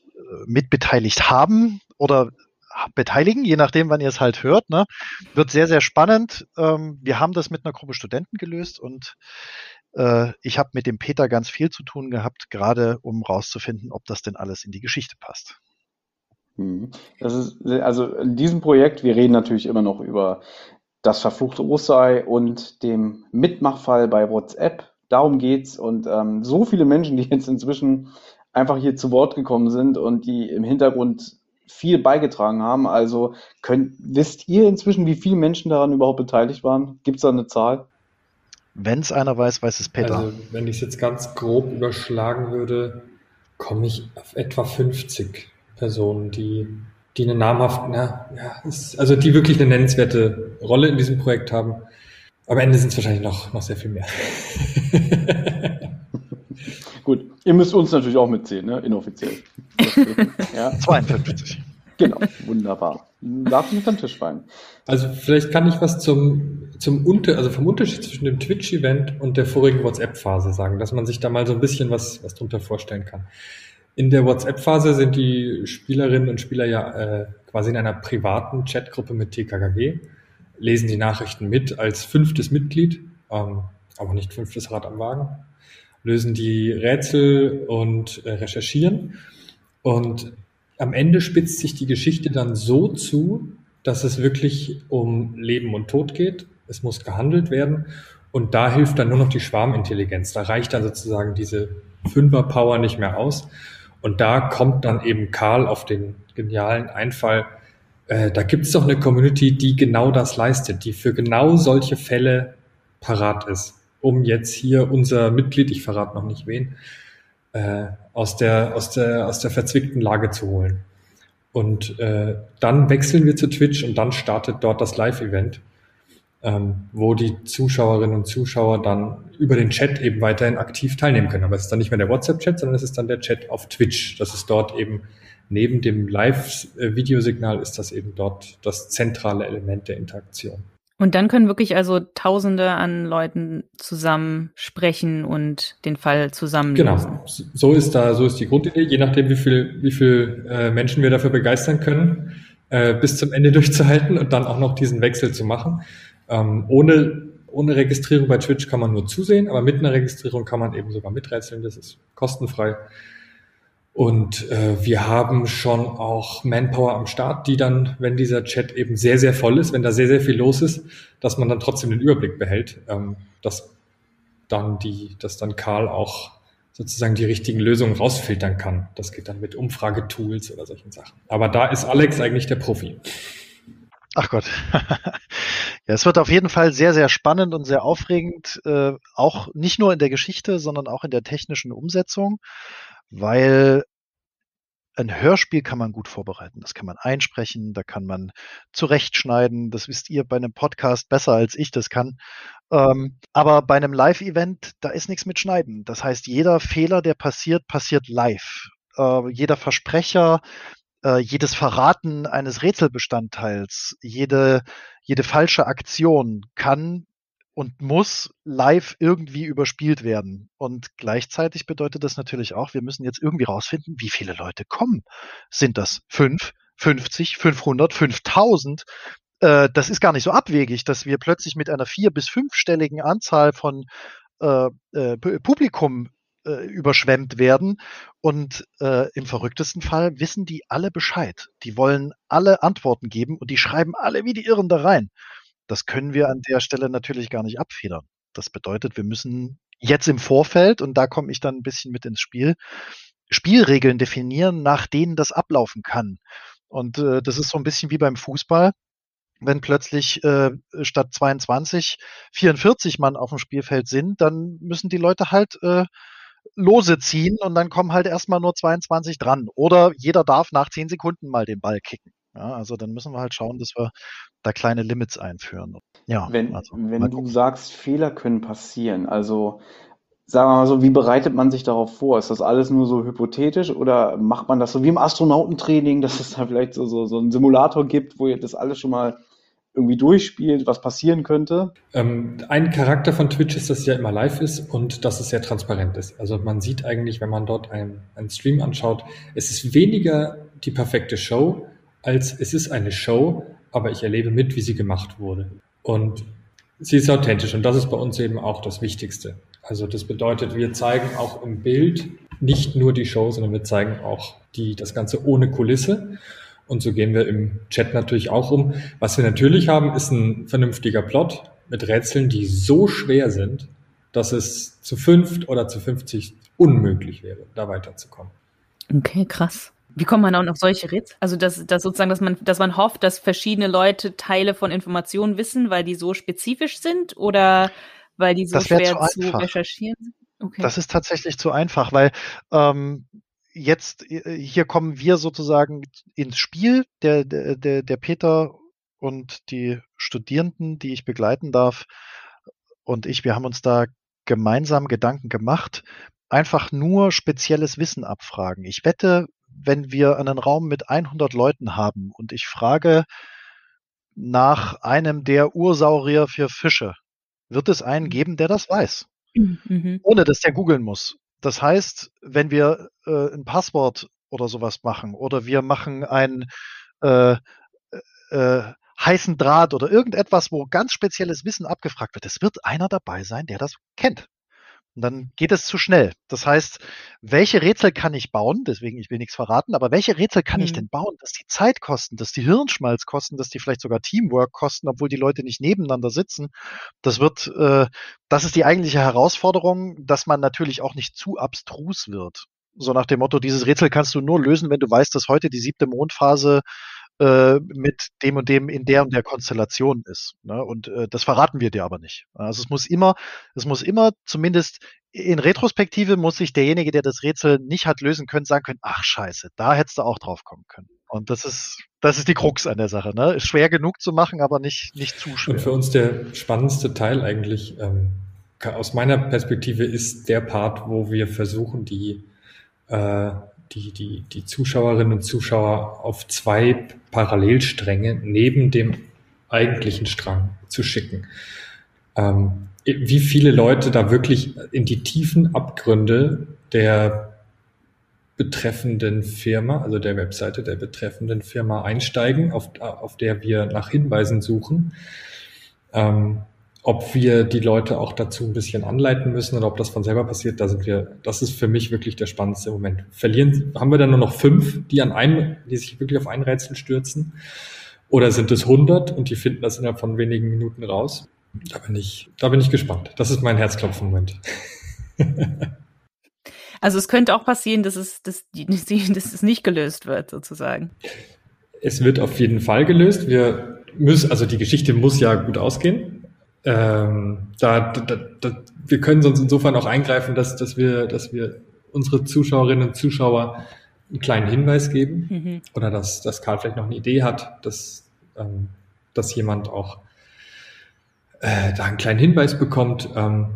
mitbeteiligt haben oder beteiligen, je nachdem, wann ihr es halt hört. Ne? Wird sehr, sehr spannend. Ähm, wir haben das mit einer Gruppe Studenten gelöst und äh, ich habe mit dem Peter ganz viel zu tun gehabt, gerade um rauszufinden, ob das denn alles in die Geschichte passt. Mhm. Das ist, also in diesem Projekt, wir reden natürlich immer noch über das verfluchte Osterei und dem Mitmachfall bei WhatsApp. Darum geht's. Und ähm, so viele Menschen, die jetzt inzwischen einfach hier zu Wort gekommen sind und die im Hintergrund viel beigetragen haben. Also könnt, wisst ihr inzwischen, wie viele Menschen daran überhaupt beteiligt waren? Gibt es da eine Zahl? Wenn es einer weiß, weiß es Peter. Also, wenn ich es jetzt ganz grob überschlagen würde, komme ich auf etwa 50 Personen, die, die eine namhafte, na, ja, ist, also die wirklich eine nennenswerte Rolle in diesem Projekt haben. Am Ende sind es wahrscheinlich noch, noch sehr viel mehr. Ihr müsst uns natürlich auch mitzählen, ne? inoffiziell. ja. 52. Genau, wunderbar. Darf nicht am Tisch fallen. Also vielleicht kann ich was zum, zum Unter, also vom Unterschied zwischen dem Twitch-Event und der vorigen WhatsApp-Phase sagen, dass man sich da mal so ein bisschen was, was drunter vorstellen kann. In der WhatsApp-Phase sind die Spielerinnen und Spieler ja äh, quasi in einer privaten Chatgruppe mit TKKG, lesen die Nachrichten mit als fünftes Mitglied, ähm, aber nicht fünftes Rad am Wagen lösen die Rätsel und äh, recherchieren. Und am Ende spitzt sich die Geschichte dann so zu, dass es wirklich um Leben und Tod geht. Es muss gehandelt werden. Und da hilft dann nur noch die Schwarmintelligenz. Da reicht dann sozusagen diese Fünfer-Power nicht mehr aus. Und da kommt dann eben Karl auf den genialen Einfall. Äh, da gibt es doch eine Community, die genau das leistet, die für genau solche Fälle parat ist um jetzt hier unser Mitglied, ich verrate noch nicht wen, äh, aus, der, aus, der, aus der verzwickten Lage zu holen. Und äh, dann wechseln wir zu Twitch und dann startet dort das Live-Event, ähm, wo die Zuschauerinnen und Zuschauer dann über den Chat eben weiterhin aktiv teilnehmen können. Aber es ist dann nicht mehr der WhatsApp-Chat, sondern es ist dann der Chat auf Twitch. Das ist dort eben neben dem Live-Videosignal ist das eben dort das zentrale Element der Interaktion. Und dann können wirklich also Tausende an Leuten zusammen sprechen und den Fall zusammen Genau, so ist da, so ist die Grundidee. Je nachdem, wie viel, wie viel äh, Menschen wir dafür begeistern können, äh, bis zum Ende durchzuhalten und dann auch noch diesen Wechsel zu machen. Ähm, ohne ohne Registrierung bei Twitch kann man nur zusehen, aber mit einer Registrierung kann man eben sogar miträtseln. Das ist kostenfrei. Und äh, wir haben schon auch Manpower am Start, die dann, wenn dieser Chat eben sehr, sehr voll ist, wenn da sehr, sehr viel los ist, dass man dann trotzdem den Überblick behält, ähm, dass dann die, dass dann Karl auch sozusagen die richtigen Lösungen rausfiltern kann. Das geht dann mit Umfragetools oder solchen Sachen. Aber da ist Alex eigentlich der Profi. Ach Gott. ja, es wird auf jeden Fall sehr, sehr spannend und sehr aufregend, äh, auch nicht nur in der Geschichte, sondern auch in der technischen Umsetzung weil ein Hörspiel kann man gut vorbereiten. Das kann man einsprechen, da kann man zurechtschneiden. Das wisst ihr bei einem Podcast besser als ich das kann. Ähm, aber bei einem Live-Event, da ist nichts mit Schneiden. Das heißt, jeder Fehler, der passiert, passiert live. Äh, jeder Versprecher, äh, jedes Verraten eines Rätselbestandteils, jede, jede falsche Aktion kann und muss live irgendwie überspielt werden. Und gleichzeitig bedeutet das natürlich auch, wir müssen jetzt irgendwie rausfinden, wie viele Leute kommen. Sind das fünf, 50, 500, 5000? Äh, das ist gar nicht so abwegig, dass wir plötzlich mit einer vier- bis fünfstelligen Anzahl von äh, äh, Publikum äh, überschwemmt werden. Und äh, im verrücktesten Fall wissen die alle Bescheid. Die wollen alle Antworten geben und die schreiben alle wie die Irren da rein. Das können wir an der Stelle natürlich gar nicht abfedern. Das bedeutet, wir müssen jetzt im Vorfeld, und da komme ich dann ein bisschen mit ins Spiel, Spielregeln definieren, nach denen das ablaufen kann. Und äh, das ist so ein bisschen wie beim Fußball. Wenn plötzlich äh, statt 22 44 Mann auf dem Spielfeld sind, dann müssen die Leute halt äh, Lose ziehen und dann kommen halt erstmal nur 22 dran. Oder jeder darf nach 10 Sekunden mal den Ball kicken. Ja, also dann müssen wir halt schauen, dass wir da kleine Limits einführen. Ja, Wenn, also, wenn du sagst, Fehler können passieren, also sagen wir mal so, wie bereitet man sich darauf vor? Ist das alles nur so hypothetisch oder macht man das so wie im Astronautentraining, dass es da vielleicht so, so, so einen Simulator gibt, wo ihr das alles schon mal irgendwie durchspielt, was passieren könnte? Ähm, ein Charakter von Twitch ist, dass es ja immer live ist und dass es sehr transparent ist. Also man sieht eigentlich, wenn man dort einen, einen Stream anschaut, es ist weniger die perfekte Show, als es ist eine Show, aber ich erlebe mit, wie sie gemacht wurde. Und sie ist authentisch und das ist bei uns eben auch das Wichtigste. Also das bedeutet, wir zeigen auch im Bild nicht nur die Show, sondern wir zeigen auch die, das Ganze ohne Kulisse. Und so gehen wir im Chat natürlich auch um. Was wir natürlich haben, ist ein vernünftiger Plot mit Rätseln, die so schwer sind, dass es zu fünft oder zu 50 unmöglich wäre, da weiterzukommen. Okay, krass. Wie kommt man auch auf solche Rätsel? Also, dass, dass sozusagen, dass man, dass man hofft, dass verschiedene Leute Teile von Informationen wissen, weil die so spezifisch sind oder weil die so schwer zu zu recherchieren sind? Okay. Das ist tatsächlich zu einfach, weil ähm, jetzt äh, hier kommen wir sozusagen ins Spiel, der, der, der der Peter und die Studierenden, die ich begleiten darf, und ich, wir haben uns da gemeinsam Gedanken gemacht, einfach nur spezielles Wissen abfragen. Ich wette, wenn wir einen Raum mit 100 Leuten haben und ich frage nach einem der Ursaurier für Fische, wird es einen geben, der das weiß Mhm. ohne dass der googeln muss. Das heißt, wenn wir äh, ein Passwort oder sowas machen oder wir machen einen äh, äh, heißen Draht oder irgendetwas, wo ganz spezielles Wissen abgefragt wird, es wird einer dabei sein, der das kennt. Und dann geht es zu schnell. Das heißt, welche Rätsel kann ich bauen? Deswegen, ich will nichts verraten, aber welche Rätsel kann ich Mhm. denn bauen, dass die Zeit kosten, dass die Hirnschmalz kosten, dass die vielleicht sogar Teamwork kosten, obwohl die Leute nicht nebeneinander sitzen? Das wird, äh, das ist die eigentliche Herausforderung, dass man natürlich auch nicht zu abstrus wird. So nach dem Motto, dieses Rätsel kannst du nur lösen, wenn du weißt, dass heute die siebte Mondphase äh, mit dem und dem in der und der Konstellation ist. Ne? Und äh, das verraten wir dir aber nicht. Also es muss immer, es muss immer zumindest in Retrospektive muss sich derjenige, der das Rätsel nicht hat lösen können, sagen können, ach scheiße, da hättest du auch drauf kommen können. Und das ist, das ist die Krux an der Sache. Ne? Ist schwer genug zu machen, aber nicht, nicht zu schwer. Und für uns der spannendste Teil eigentlich, ähm, aus meiner Perspektive, ist der Part, wo wir versuchen, die, äh, die, die, die Zuschauerinnen und Zuschauer auf zwei Parallelstränge neben dem eigentlichen Strang zu schicken. Ähm, wie viele Leute da wirklich in die tiefen Abgründe der betreffenden Firma, also der Webseite der betreffenden Firma einsteigen, auf, auf der wir nach Hinweisen suchen. Ähm, ob wir die Leute auch dazu ein bisschen anleiten müssen oder ob das von selber passiert, da sind wir, das ist für mich wirklich der spannendste Moment. Verlieren, haben wir dann nur noch fünf, die an einem, die sich wirklich auf ein Rätsel stürzen? Oder sind es 100 und die finden das innerhalb von wenigen Minuten raus? Da bin ich, da bin ich gespannt. Das ist mein Herzklopfen-Moment. Also es könnte auch passieren, dass es, dass, die, dass es nicht gelöst wird, sozusagen. Es wird auf jeden Fall gelöst. Wir müssen, also die Geschichte muss ja gut ausgehen. Ähm, da, da, da, wir können sonst insofern auch eingreifen, dass, dass wir, dass wir unsere Zuschauerinnen und Zuschauer einen kleinen Hinweis geben Mhm. oder dass, dass Karl vielleicht noch eine Idee hat, dass, ähm, dass jemand auch äh, da einen kleinen Hinweis bekommt. Ähm,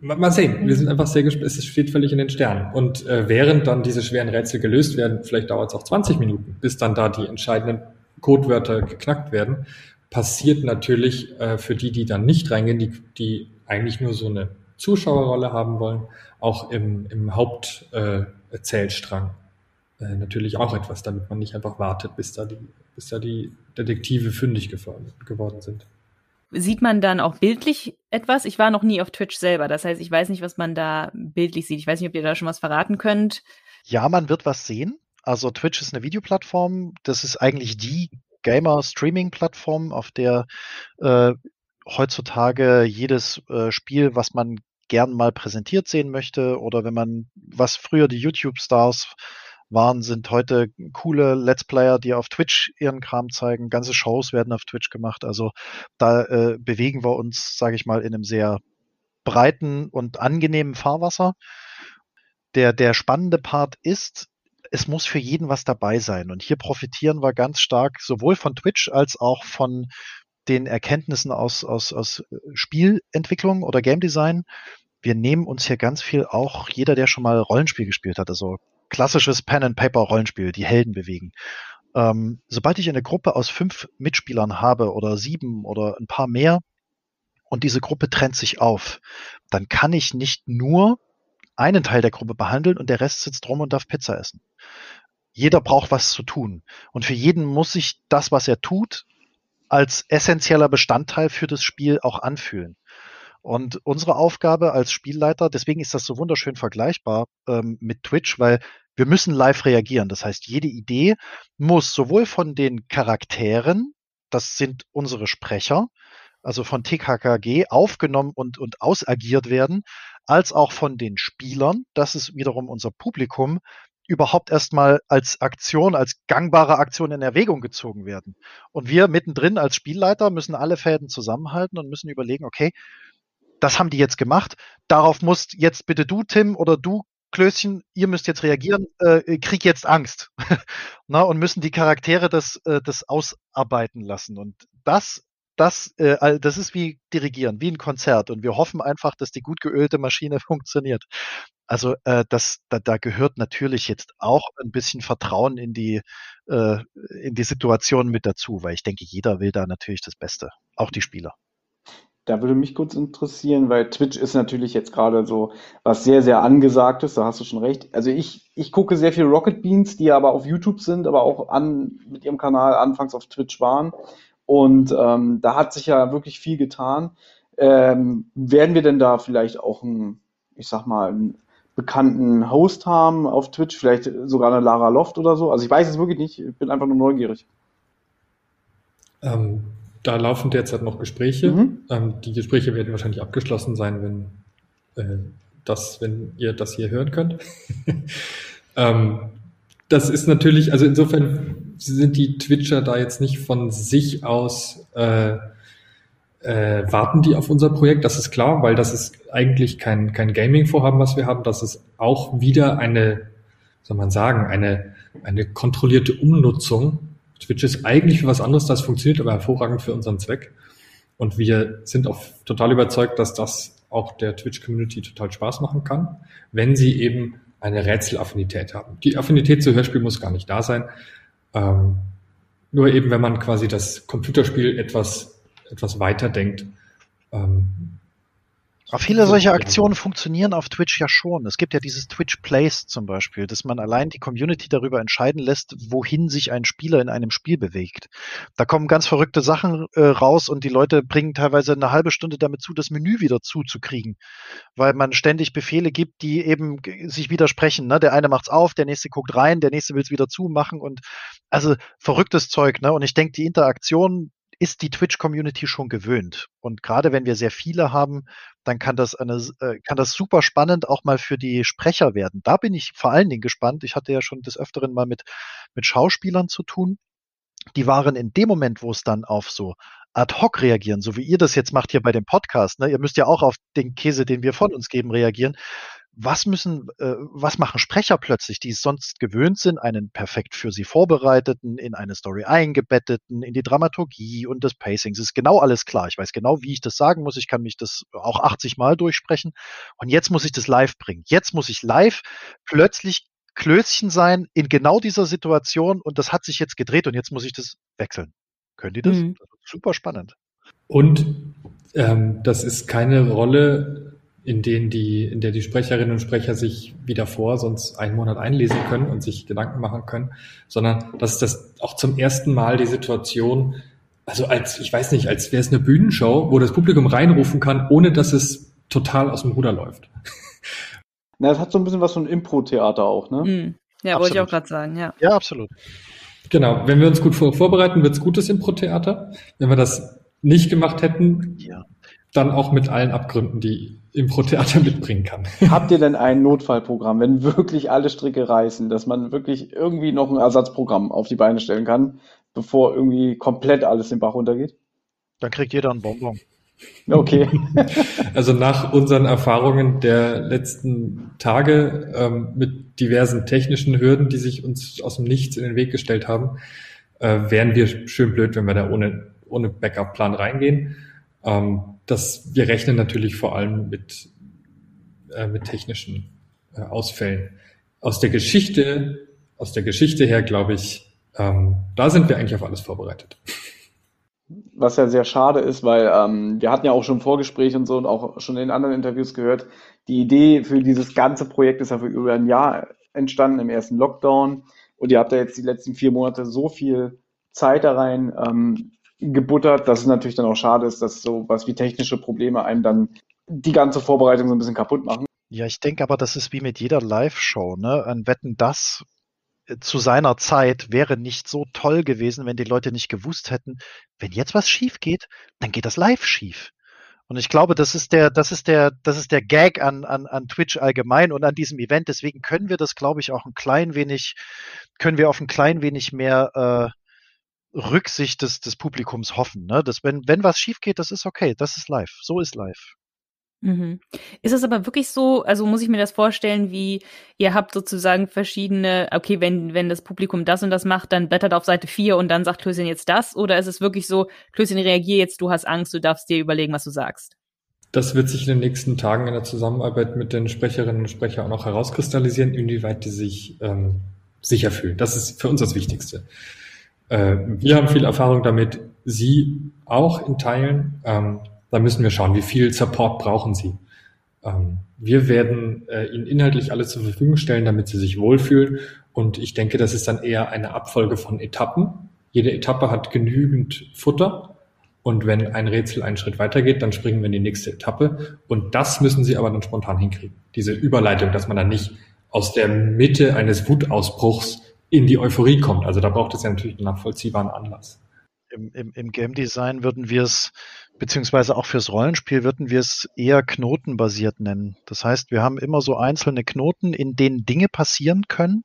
mal, sehen, wir sind einfach sehr gespannt. Es steht völlig in den Sternen. Und äh, während dann diese schweren Rätsel gelöst werden, vielleicht dauert es auch 20 Minuten, bis dann da die entscheidenden Codewörter geknackt werden, passiert natürlich äh, für die, die dann nicht reingehen, die, die eigentlich nur so eine Zuschauerrolle haben wollen, auch im, im Haupterzählstrang äh, natürlich auch etwas, damit man nicht einfach wartet, bis da die, bis da die Detektive fündig geworden, geworden sind. Sieht man dann auch bildlich etwas? Ich war noch nie auf Twitch selber, das heißt, ich weiß nicht, was man da bildlich sieht. Ich weiß nicht, ob ihr da schon was verraten könnt. Ja, man wird was sehen. Also Twitch ist eine Videoplattform. Das ist eigentlich die Gamer-Streaming-Plattform, auf der äh, heutzutage jedes äh, Spiel, was man gern mal präsentiert sehen möchte oder wenn man, was früher die YouTube-Stars waren, sind heute coole Let's Player, die auf Twitch ihren Kram zeigen. Ganze Shows werden auf Twitch gemacht. Also da äh, bewegen wir uns, sage ich mal, in einem sehr breiten und angenehmen Fahrwasser. Der, der spannende Part ist, es muss für jeden was dabei sein. Und hier profitieren wir ganz stark sowohl von Twitch als auch von den Erkenntnissen aus, aus, aus äh, Spielentwicklung oder Game Design. Wir nehmen uns hier ganz viel auch, jeder, der schon mal Rollenspiel gespielt hat, also klassisches Pen-and-Paper-Rollenspiel, die Helden bewegen. Ähm, sobald ich eine Gruppe aus fünf Mitspielern habe oder sieben oder ein paar mehr und diese Gruppe trennt sich auf, dann kann ich nicht nur einen Teil der Gruppe behandeln und der Rest sitzt rum und darf Pizza essen. Jeder braucht was zu tun. Und für jeden muss sich das, was er tut, als essentieller Bestandteil für das Spiel auch anfühlen. Und unsere Aufgabe als Spielleiter, deswegen ist das so wunderschön vergleichbar ähm, mit Twitch, weil wir müssen live reagieren. Das heißt, jede Idee muss sowohl von den Charakteren, das sind unsere Sprecher, also von TKKG aufgenommen und, und ausagiert werden, als auch von den Spielern, das ist wiederum unser Publikum, überhaupt erstmal als Aktion, als gangbare Aktion in Erwägung gezogen werden. Und wir mittendrin als Spielleiter müssen alle Fäden zusammenhalten und müssen überlegen, okay, das haben die jetzt gemacht, darauf musst jetzt bitte du, Tim, oder du, Klößchen, ihr müsst jetzt reagieren, äh, krieg jetzt Angst. Na, und müssen die Charaktere das, äh, das ausarbeiten lassen. Und das das, äh, das ist wie Dirigieren, wie ein Konzert. Und wir hoffen einfach, dass die gut geölte Maschine funktioniert. Also äh, das, da, da gehört natürlich jetzt auch ein bisschen Vertrauen in die, äh, in die Situation mit dazu, weil ich denke, jeder will da natürlich das Beste, auch die Spieler. Da würde mich kurz interessieren, weil Twitch ist natürlich jetzt gerade so was sehr, sehr angesagtes, da hast du schon recht. Also ich, ich gucke sehr viel Rocket Beans, die aber auf YouTube sind, aber auch an, mit ihrem Kanal anfangs auf Twitch waren. Und ähm, da hat sich ja wirklich viel getan. Ähm, werden wir denn da vielleicht auch einen, ich sag mal, einen bekannten Host haben auf Twitch, vielleicht sogar eine Lara Loft oder so? Also ich weiß es wirklich nicht, ich bin einfach nur neugierig. Ähm, da laufen derzeit noch Gespräche. Mhm. Ähm, die Gespräche werden wahrscheinlich abgeschlossen sein, wenn, äh, das, wenn ihr das hier hören könnt. ähm, das ist natürlich, also insofern sind die Twitcher da jetzt nicht von sich aus äh, äh, warten die auf unser Projekt, das ist klar, weil das ist eigentlich kein, kein Gaming-Vorhaben, was wir haben. Das ist auch wieder eine, soll man sagen, eine, eine kontrollierte Umnutzung. Twitch ist eigentlich für was anderes, das funktioniert aber hervorragend für unseren Zweck. Und wir sind auch total überzeugt, dass das auch der Twitch-Community total Spaß machen kann, wenn sie eben eine Rätselaffinität haben. Die Affinität zu Hörspiel muss gar nicht da sein. Ähm, nur eben, wenn man quasi das Computerspiel etwas, etwas weiter denkt, ähm, aber viele solche Aktionen funktionieren auf Twitch ja schon. Es gibt ja dieses Twitch Plays zum Beispiel, dass man allein die Community darüber entscheiden lässt, wohin sich ein Spieler in einem Spiel bewegt. Da kommen ganz verrückte Sachen äh, raus und die Leute bringen teilweise eine halbe Stunde damit zu, das Menü wieder zuzukriegen, weil man ständig Befehle gibt, die eben sich widersprechen. Ne? Der eine macht's auf, der nächste guckt rein, der nächste will's wieder zumachen und also verrücktes Zeug. Ne? Und ich denke, die Interaktion ist die Twitch-Community schon gewöhnt. Und gerade wenn wir sehr viele haben, dann kann das eine, äh, kann das super spannend auch mal für die Sprecher werden. Da bin ich vor allen Dingen gespannt. Ich hatte ja schon des Öfteren mal mit, mit Schauspielern zu tun. Die waren in dem Moment, wo es dann auf so ad hoc reagieren, so wie ihr das jetzt macht hier bei dem Podcast. Ne? Ihr müsst ja auch auf den Käse, den wir von uns geben, reagieren was müssen, äh, was machen Sprecher plötzlich, die es sonst gewöhnt sind, einen perfekt für sie vorbereiteten, in eine Story eingebetteten, in die Dramaturgie und das Pacing. Es ist genau alles klar. Ich weiß genau, wie ich das sagen muss. Ich kann mich das auch 80 Mal durchsprechen. Und jetzt muss ich das live bringen. Jetzt muss ich live plötzlich Klößchen sein in genau dieser Situation und das hat sich jetzt gedreht und jetzt muss ich das wechseln. Können die das? Mhm. Super spannend. Und ähm, das ist keine Rolle, in denen die, in der die Sprecherinnen und Sprecher sich wieder vor sonst einen Monat einlesen können und sich Gedanken machen können, sondern das ist das auch zum ersten Mal die Situation, also als, ich weiß nicht, als wäre es eine Bühnenshow, wo das Publikum reinrufen kann, ohne dass es total aus dem Ruder läuft. Na, es hat so ein bisschen was von Impro-Theater auch, ne? Mhm. Ja, wollte ich auch gerade sagen, ja. Ja, absolut. Genau, wenn wir uns gut vorbereiten, wird's gutes Impro-Theater. Wenn wir das nicht gemacht hätten, ja. Dann auch mit allen Abgründen, die Impro-Theater mitbringen kann. Habt ihr denn ein Notfallprogramm, wenn wirklich alle Stricke reißen, dass man wirklich irgendwie noch ein Ersatzprogramm auf die Beine stellen kann, bevor irgendwie komplett alles den Bach runtergeht? Dann kriegt jeder ein Bonbon. Okay. Also nach unseren Erfahrungen der letzten Tage ähm, mit diversen technischen Hürden, die sich uns aus dem Nichts in den Weg gestellt haben, äh, wären wir schön blöd, wenn wir da ohne, ohne Backup-Plan reingehen. Ähm, das, wir rechnen natürlich vor allem mit, äh, mit technischen äh, Ausfällen. Aus der Geschichte, aus der Geschichte her, glaube ich, ähm, da sind wir eigentlich auf alles vorbereitet. Was ja sehr schade ist, weil ähm, wir hatten ja auch schon Vorgespräche und so und auch schon in anderen Interviews gehört, die Idee für dieses ganze Projekt ist ja für über ein Jahr entstanden im ersten Lockdown. Und ihr habt ja jetzt die letzten vier Monate so viel Zeit da rein ähm, gebuttert, dass es natürlich dann auch schade ist, dass so was wie technische Probleme einem dann die ganze Vorbereitung so ein bisschen kaputt machen. Ja, ich denke aber, das ist wie mit jeder Live-Show, ne? Ein Wetten, das äh, zu seiner Zeit wäre nicht so toll gewesen, wenn die Leute nicht gewusst hätten, wenn jetzt was schief geht, dann geht das live schief. Und ich glaube, das ist der, das ist der, das ist der Gag an, an, an Twitch allgemein und an diesem Event. Deswegen können wir das, glaube ich, auch ein klein wenig, können wir auf ein klein wenig mehr äh, Rücksicht des, des Publikums hoffen. Ne? Dass wenn, wenn was schief geht, das ist okay, das ist live. So ist live. Mhm. Ist es aber wirklich so, also muss ich mir das vorstellen, wie ihr habt sozusagen verschiedene, okay, wenn, wenn das Publikum das und das macht, dann blättert auf Seite 4 und dann sagt Klößchen jetzt das? Oder ist es wirklich so, Klößchen, reagier jetzt, du hast Angst, du darfst dir überlegen, was du sagst? Das wird sich in den nächsten Tagen in der Zusammenarbeit mit den Sprecherinnen und Sprechern auch noch herauskristallisieren, inwieweit die sich ähm, sicher fühlen. Das ist für uns das Wichtigste. Äh, wir haben viel Erfahrung damit, Sie auch in Teilen. Ähm, da müssen wir schauen, wie viel Support brauchen Sie. Ähm, wir werden äh, Ihnen inhaltlich alles zur Verfügung stellen, damit Sie sich wohlfühlen. Und ich denke, das ist dann eher eine Abfolge von Etappen. Jede Etappe hat genügend Futter. Und wenn ein Rätsel einen Schritt weitergeht, dann springen wir in die nächste Etappe. Und das müssen Sie aber dann spontan hinkriegen. Diese Überleitung, dass man dann nicht aus der Mitte eines Wutausbruchs in die Euphorie kommt. Also da braucht es ja natürlich einen nachvollziehbaren Anlass. Im, im, im Game Design würden wir es beziehungsweise auch fürs Rollenspiel würden wir es eher knotenbasiert nennen. Das heißt, wir haben immer so einzelne Knoten, in denen Dinge passieren können.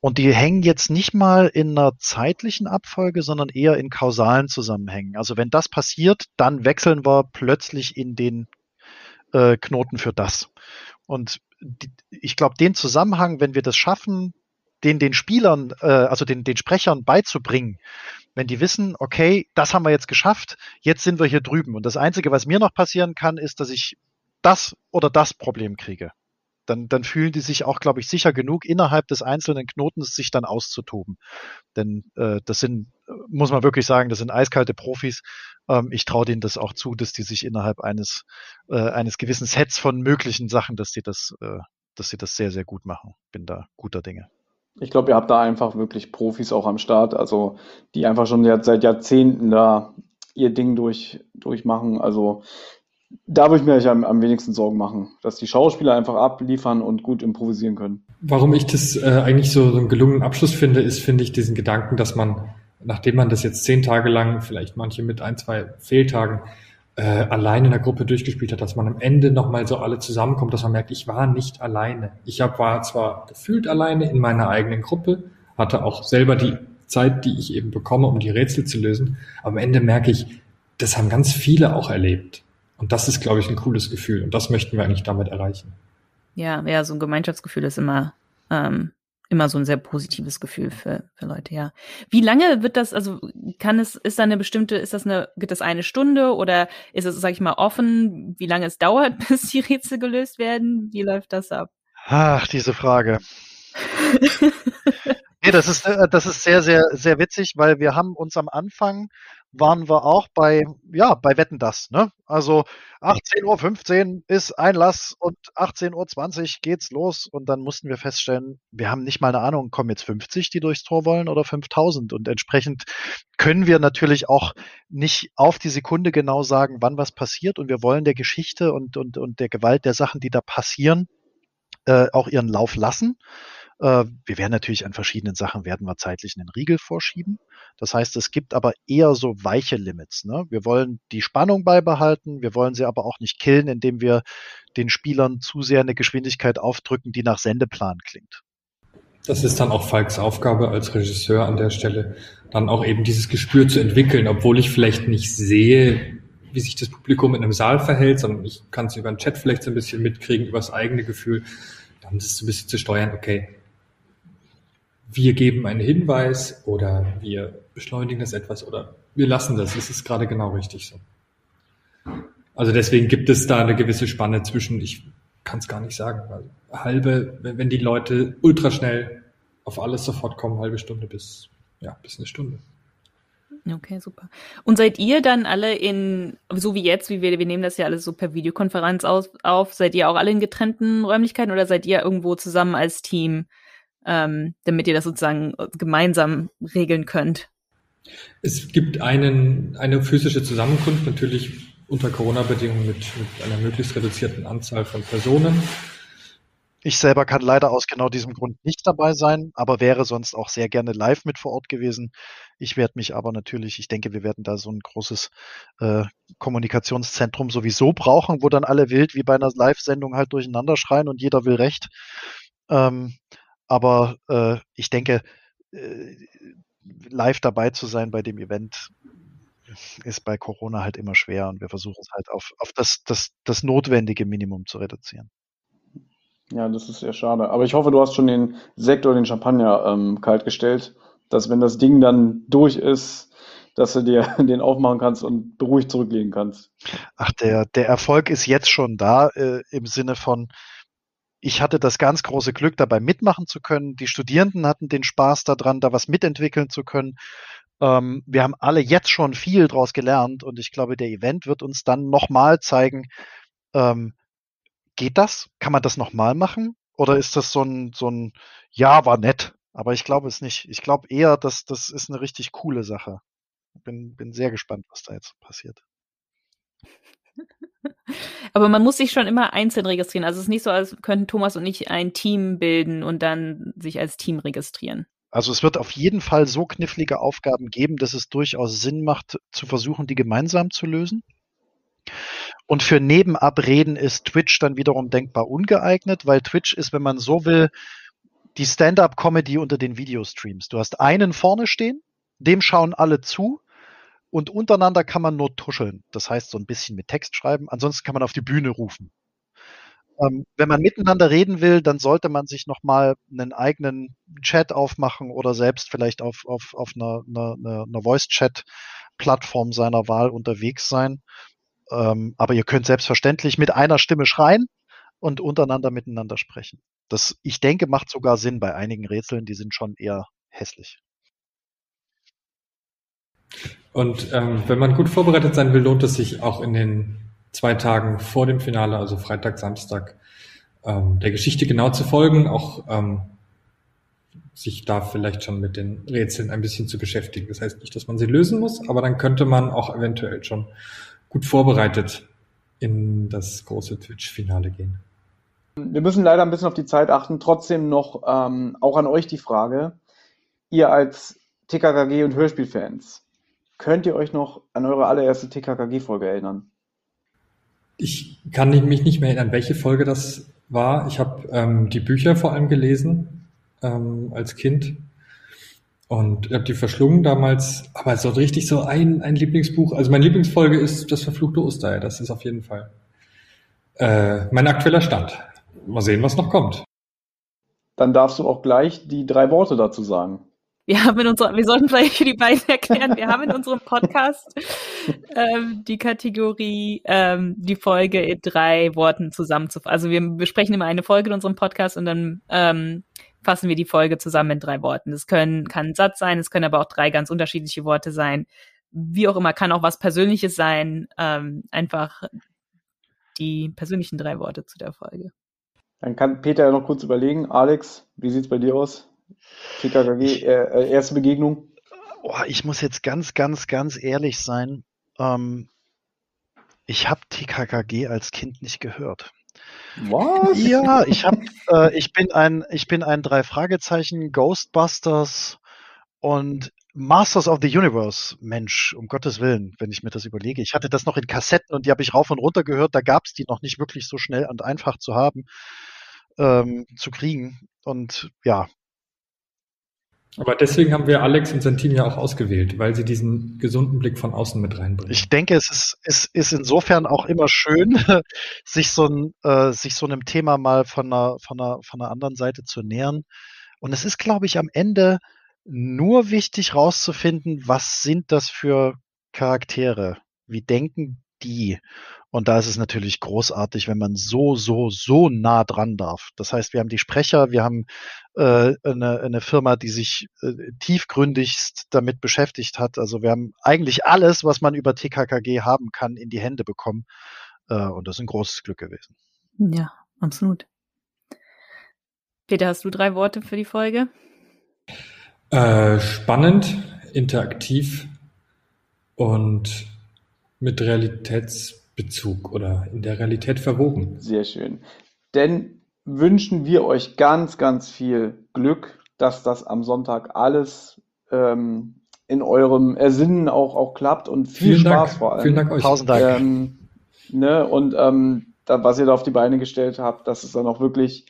Und die hängen jetzt nicht mal in einer zeitlichen Abfolge, sondern eher in kausalen Zusammenhängen. Also wenn das passiert, dann wechseln wir plötzlich in den äh, Knoten für das. Und die, ich glaube, den Zusammenhang, wenn wir das schaffen, den den Spielern, äh, also den, den Sprechern beizubringen, wenn die wissen, okay, das haben wir jetzt geschafft, jetzt sind wir hier drüben. Und das Einzige, was mir noch passieren kann, ist, dass ich das oder das Problem kriege. Dann, dann fühlen die sich auch, glaube ich, sicher genug, innerhalb des einzelnen Knotens sich dann auszutoben. Denn äh, das sind, muss man wirklich sagen, das sind eiskalte Profis. Ähm, ich traue denen das auch zu, dass die sich innerhalb eines, äh, eines gewissen Sets von möglichen Sachen, dass die das, äh, dass sie das sehr, sehr gut machen. Bin da guter Dinge. Ich glaube, ihr habt da einfach wirklich Profis auch am Start, also die einfach schon seit Jahrzehnten da ihr Ding durch, durchmachen. Also da würde ich mir am, am wenigsten Sorgen machen, dass die Schauspieler einfach abliefern und gut improvisieren können. Warum ich das äh, eigentlich so, so einen gelungenen Abschluss finde, ist, finde ich, diesen Gedanken, dass man, nachdem man das jetzt zehn Tage lang, vielleicht manche mit ein, zwei Fehltagen, äh, allein in der Gruppe durchgespielt hat, dass man am Ende nochmal so alle zusammenkommt, dass man merkt, ich war nicht alleine. Ich hab, war zwar gefühlt alleine in meiner eigenen Gruppe, hatte auch selber die Zeit, die ich eben bekomme, um die Rätsel zu lösen, aber am Ende merke ich, das haben ganz viele auch erlebt. Und das ist, glaube ich, ein cooles Gefühl. Und das möchten wir eigentlich damit erreichen. Ja, ja, so ein Gemeinschaftsgefühl ist immer ähm, immer so ein sehr positives Gefühl für, für Leute, ja. Wie lange wird das, also kann es, ist da eine bestimmte, ist das eine, geht das eine Stunde oder ist es, sag ich mal, offen, wie lange es dauert, bis die Rätsel gelöst werden? Wie läuft das ab? Ach, diese Frage. nee, das ist, äh, das ist sehr, sehr, sehr witzig, weil wir haben uns am Anfang waren wir auch bei, ja, bei Wetten das. Ne? Also 18.15 Uhr ist Einlass und 18.20 Uhr geht's los. Und dann mussten wir feststellen, wir haben nicht mal eine Ahnung, kommen jetzt 50, die durchs Tor wollen oder 5000. Und entsprechend können wir natürlich auch nicht auf die Sekunde genau sagen, wann was passiert. Und wir wollen der Geschichte und, und, und der Gewalt der Sachen, die da passieren, äh, auch ihren Lauf lassen. Äh, wir werden natürlich an verschiedenen Sachen, werden wir zeitlich einen Riegel vorschieben. Das heißt, es gibt aber eher so weiche Limits. Ne? Wir wollen die Spannung beibehalten, wir wollen sie aber auch nicht killen, indem wir den Spielern zu sehr eine Geschwindigkeit aufdrücken, die nach Sendeplan klingt. Das ist dann auch Falks Aufgabe als Regisseur an der Stelle, dann auch eben dieses Gespür zu entwickeln, obwohl ich vielleicht nicht sehe, wie sich das Publikum in einem Saal verhält, sondern ich kann es über den Chat vielleicht so ein bisschen mitkriegen, über das eigene Gefühl, dann ist es ein bisschen zu steuern, okay, wir geben einen Hinweis oder wir beschleunigen das etwas oder wir lassen das. Es ist gerade genau richtig so. Also deswegen gibt es da eine gewisse Spanne zwischen, ich kann es gar nicht sagen, also halbe, wenn die Leute ultra schnell auf alles sofort kommen, halbe Stunde bis, ja, bis eine Stunde. Okay, super. Und seid ihr dann alle in, so wie jetzt, wie wir, wir nehmen das ja alles so per Videokonferenz aus, auf, seid ihr auch alle in getrennten Räumlichkeiten oder seid ihr irgendwo zusammen als Team, ähm, damit ihr das sozusagen gemeinsam regeln könnt? Es gibt einen, eine physische Zusammenkunft, natürlich unter Corona-Bedingungen mit, mit einer möglichst reduzierten Anzahl von Personen. Ich selber kann leider aus genau diesem Grund nicht dabei sein, aber wäre sonst auch sehr gerne live mit vor Ort gewesen. Ich werde mich aber natürlich, ich denke, wir werden da so ein großes äh, Kommunikationszentrum sowieso brauchen, wo dann alle wild wie bei einer Live-Sendung halt durcheinander schreien und jeder will recht. Ähm, aber äh, ich denke, äh, live dabei zu sein bei dem Event ist bei Corona halt immer schwer und wir versuchen es halt auf, auf das, das, das notwendige Minimum zu reduzieren. Ja, das ist sehr schade. Aber ich hoffe, du hast schon den Sekt oder den Champagner ähm, kalt gestellt, dass wenn das Ding dann durch ist, dass du dir den aufmachen kannst und beruhigt zurücklegen kannst. Ach, der, der Erfolg ist jetzt schon da, äh, im Sinne von, ich hatte das ganz große Glück, dabei mitmachen zu können. Die Studierenden hatten den Spaß daran, da was mitentwickeln zu können. Ähm, wir haben alle jetzt schon viel draus gelernt und ich glaube, der Event wird uns dann nochmal zeigen, ähm, geht das? Kann man das nochmal machen? Oder ist das so ein, so ein, ja, war nett, aber ich glaube es nicht. Ich glaube eher, dass das ist eine richtig coole Sache. Bin, bin sehr gespannt, was da jetzt passiert. Aber man muss sich schon immer einzeln registrieren. Also es ist nicht so, als könnten Thomas und ich ein Team bilden und dann sich als Team registrieren. Also es wird auf jeden Fall so knifflige Aufgaben geben, dass es durchaus Sinn macht, zu versuchen, die gemeinsam zu lösen. Und für Nebenabreden ist Twitch dann wiederum denkbar ungeeignet, weil Twitch ist, wenn man so will, die Stand-up-Comedy unter den Videostreams. Du hast einen vorne stehen, dem schauen alle zu und untereinander kann man nur tuscheln. Das heißt, so ein bisschen mit Text schreiben. Ansonsten kann man auf die Bühne rufen. Ähm, wenn man miteinander reden will, dann sollte man sich nochmal einen eigenen Chat aufmachen oder selbst vielleicht auf, auf, auf einer, einer, einer Voice-Chat-Plattform seiner Wahl unterwegs sein. Ähm, aber ihr könnt selbstverständlich mit einer Stimme schreien und untereinander miteinander sprechen. Das, ich denke, macht sogar Sinn bei einigen Rätseln, die sind schon eher hässlich. Und ähm, wenn man gut vorbereitet sein will, lohnt es sich auch in den zwei Tagen vor dem Finale, also Freitag, Samstag, ähm, der Geschichte genau zu folgen, auch ähm, sich da vielleicht schon mit den Rätseln ein bisschen zu beschäftigen. Das heißt nicht, dass man sie lösen muss, aber dann könnte man auch eventuell schon gut vorbereitet in das große Twitch-Finale gehen. Wir müssen leider ein bisschen auf die Zeit achten. Trotzdem noch ähm, auch an euch die Frage. Ihr als TKKG und Hörspielfans, könnt ihr euch noch an eure allererste TKKG-Folge erinnern? Ich kann mich nicht mehr erinnern, welche Folge das war. Ich habe ähm, die Bücher vor allem gelesen ähm, als Kind und habe die verschlungen damals. Aber so richtig so ein, ein Lieblingsbuch. Also meine Lieblingsfolge ist das verfluchte Osterei. Das ist auf jeden Fall äh, mein aktueller Stand. Mal sehen, was noch kommt. Dann darfst du auch gleich die drei Worte dazu sagen. Wir haben in unserer, wir sollten vielleicht für die beiden erklären, wir haben in unserem Podcast ähm, die Kategorie, ähm, die Folge in drei Worten zusammenzufassen. Also wir besprechen immer eine Folge in unserem Podcast und dann ähm, fassen wir die Folge zusammen in drei Worten. Das können, kann ein Satz sein, es können aber auch drei ganz unterschiedliche Worte sein. Wie auch immer, kann auch was Persönliches sein. Ähm, einfach die persönlichen drei Worte zu der Folge. Dann kann Peter ja noch kurz überlegen. Alex, wie sieht's bei dir aus? TKKG, äh, erste Begegnung? Oh, ich muss jetzt ganz, ganz, ganz ehrlich sein. Ähm, ich habe TKKG als Kind nicht gehört. Was? Ja, ich habe, äh, ich bin ein, ich bin ein drei Fragezeichen Ghostbusters und Masters of the Universe Mensch, um Gottes Willen, wenn ich mir das überlege. Ich hatte das noch in Kassetten und die habe ich rauf und runter gehört. Da gab es die noch nicht wirklich so schnell und einfach zu haben, ähm, zu kriegen. Und ja, Aber deswegen haben wir Alex und Team ja auch ausgewählt, weil sie diesen gesunden Blick von außen mit reinbringen. Ich denke, es ist, es ist insofern auch immer schön, sich so, ein, äh, sich so einem Thema mal von einer, von, einer, von einer anderen Seite zu nähern. Und es ist, glaube ich, am Ende nur wichtig rauszufinden, was sind das für Charaktere? Wie denken die? Und da ist es natürlich großartig, wenn man so, so, so nah dran darf. Das heißt, wir haben die Sprecher, wir haben äh, eine, eine Firma, die sich äh, tiefgründigst damit beschäftigt hat. Also wir haben eigentlich alles, was man über TKKG haben kann, in die Hände bekommen. Äh, und das ist ein großes Glück gewesen. Ja, absolut. Peter, hast du drei Worte für die Folge? Äh, spannend, interaktiv und mit Realitätsbezug oder in der Realität verwoben. Sehr schön. Denn wünschen wir euch ganz, ganz viel Glück, dass das am Sonntag alles ähm, in eurem Ersinnen auch, auch klappt und viel Vielen Spaß Dank. vor allem. Vielen Dank euch. Tausend Dank. Ähm, ne, und ähm, da, was ihr da auf die Beine gestellt habt, dass es dann auch wirklich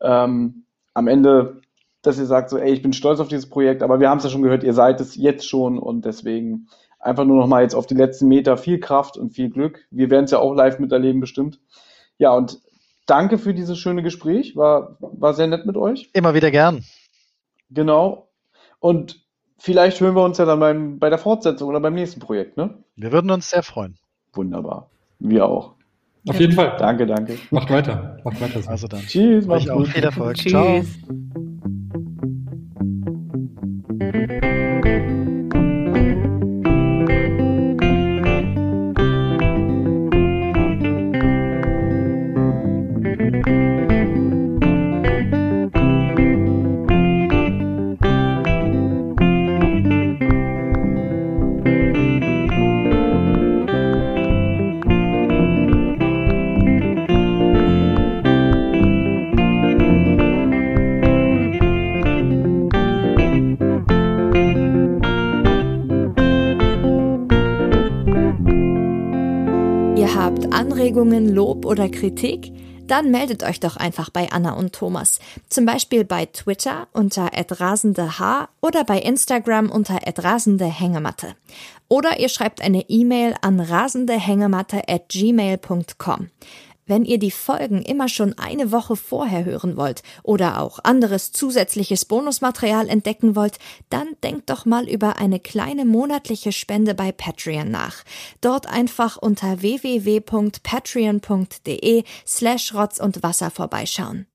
ähm, am Ende, dass ihr sagt so, ey, ich bin stolz auf dieses Projekt, aber wir haben es ja schon gehört, ihr seid es jetzt schon und deswegen einfach nur noch mal jetzt auf die letzten Meter viel Kraft und viel Glück. Wir werden es ja auch live miterleben bestimmt. Ja, und danke für dieses schöne Gespräch, war, war sehr nett mit euch. Immer wieder gern. Genau. Und vielleicht hören wir uns ja dann beim, bei der Fortsetzung oder beim nächsten Projekt, ne? Wir würden uns sehr freuen. Wunderbar. Wir auch. Auf jeden Fall. Danke, danke. Macht weiter. Macht weiter so. Also dann. Tschüss, auch gut. viel Erfolg. Tschüss. Ciao. Oder Kritik? Dann meldet euch doch einfach bei Anna und Thomas. Zum Beispiel bei Twitter unter @rasendeh oder bei Instagram unter @rasendehängematte. Oder ihr schreibt eine E-Mail an rasendehängematte@gmail.com. Wenn ihr die Folgen immer schon eine Woche vorher hören wollt oder auch anderes zusätzliches Bonusmaterial entdecken wollt, dann denkt doch mal über eine kleine monatliche Spende bei Patreon nach. Dort einfach unter www.patreon.de slash Rotz und Wasser vorbeischauen.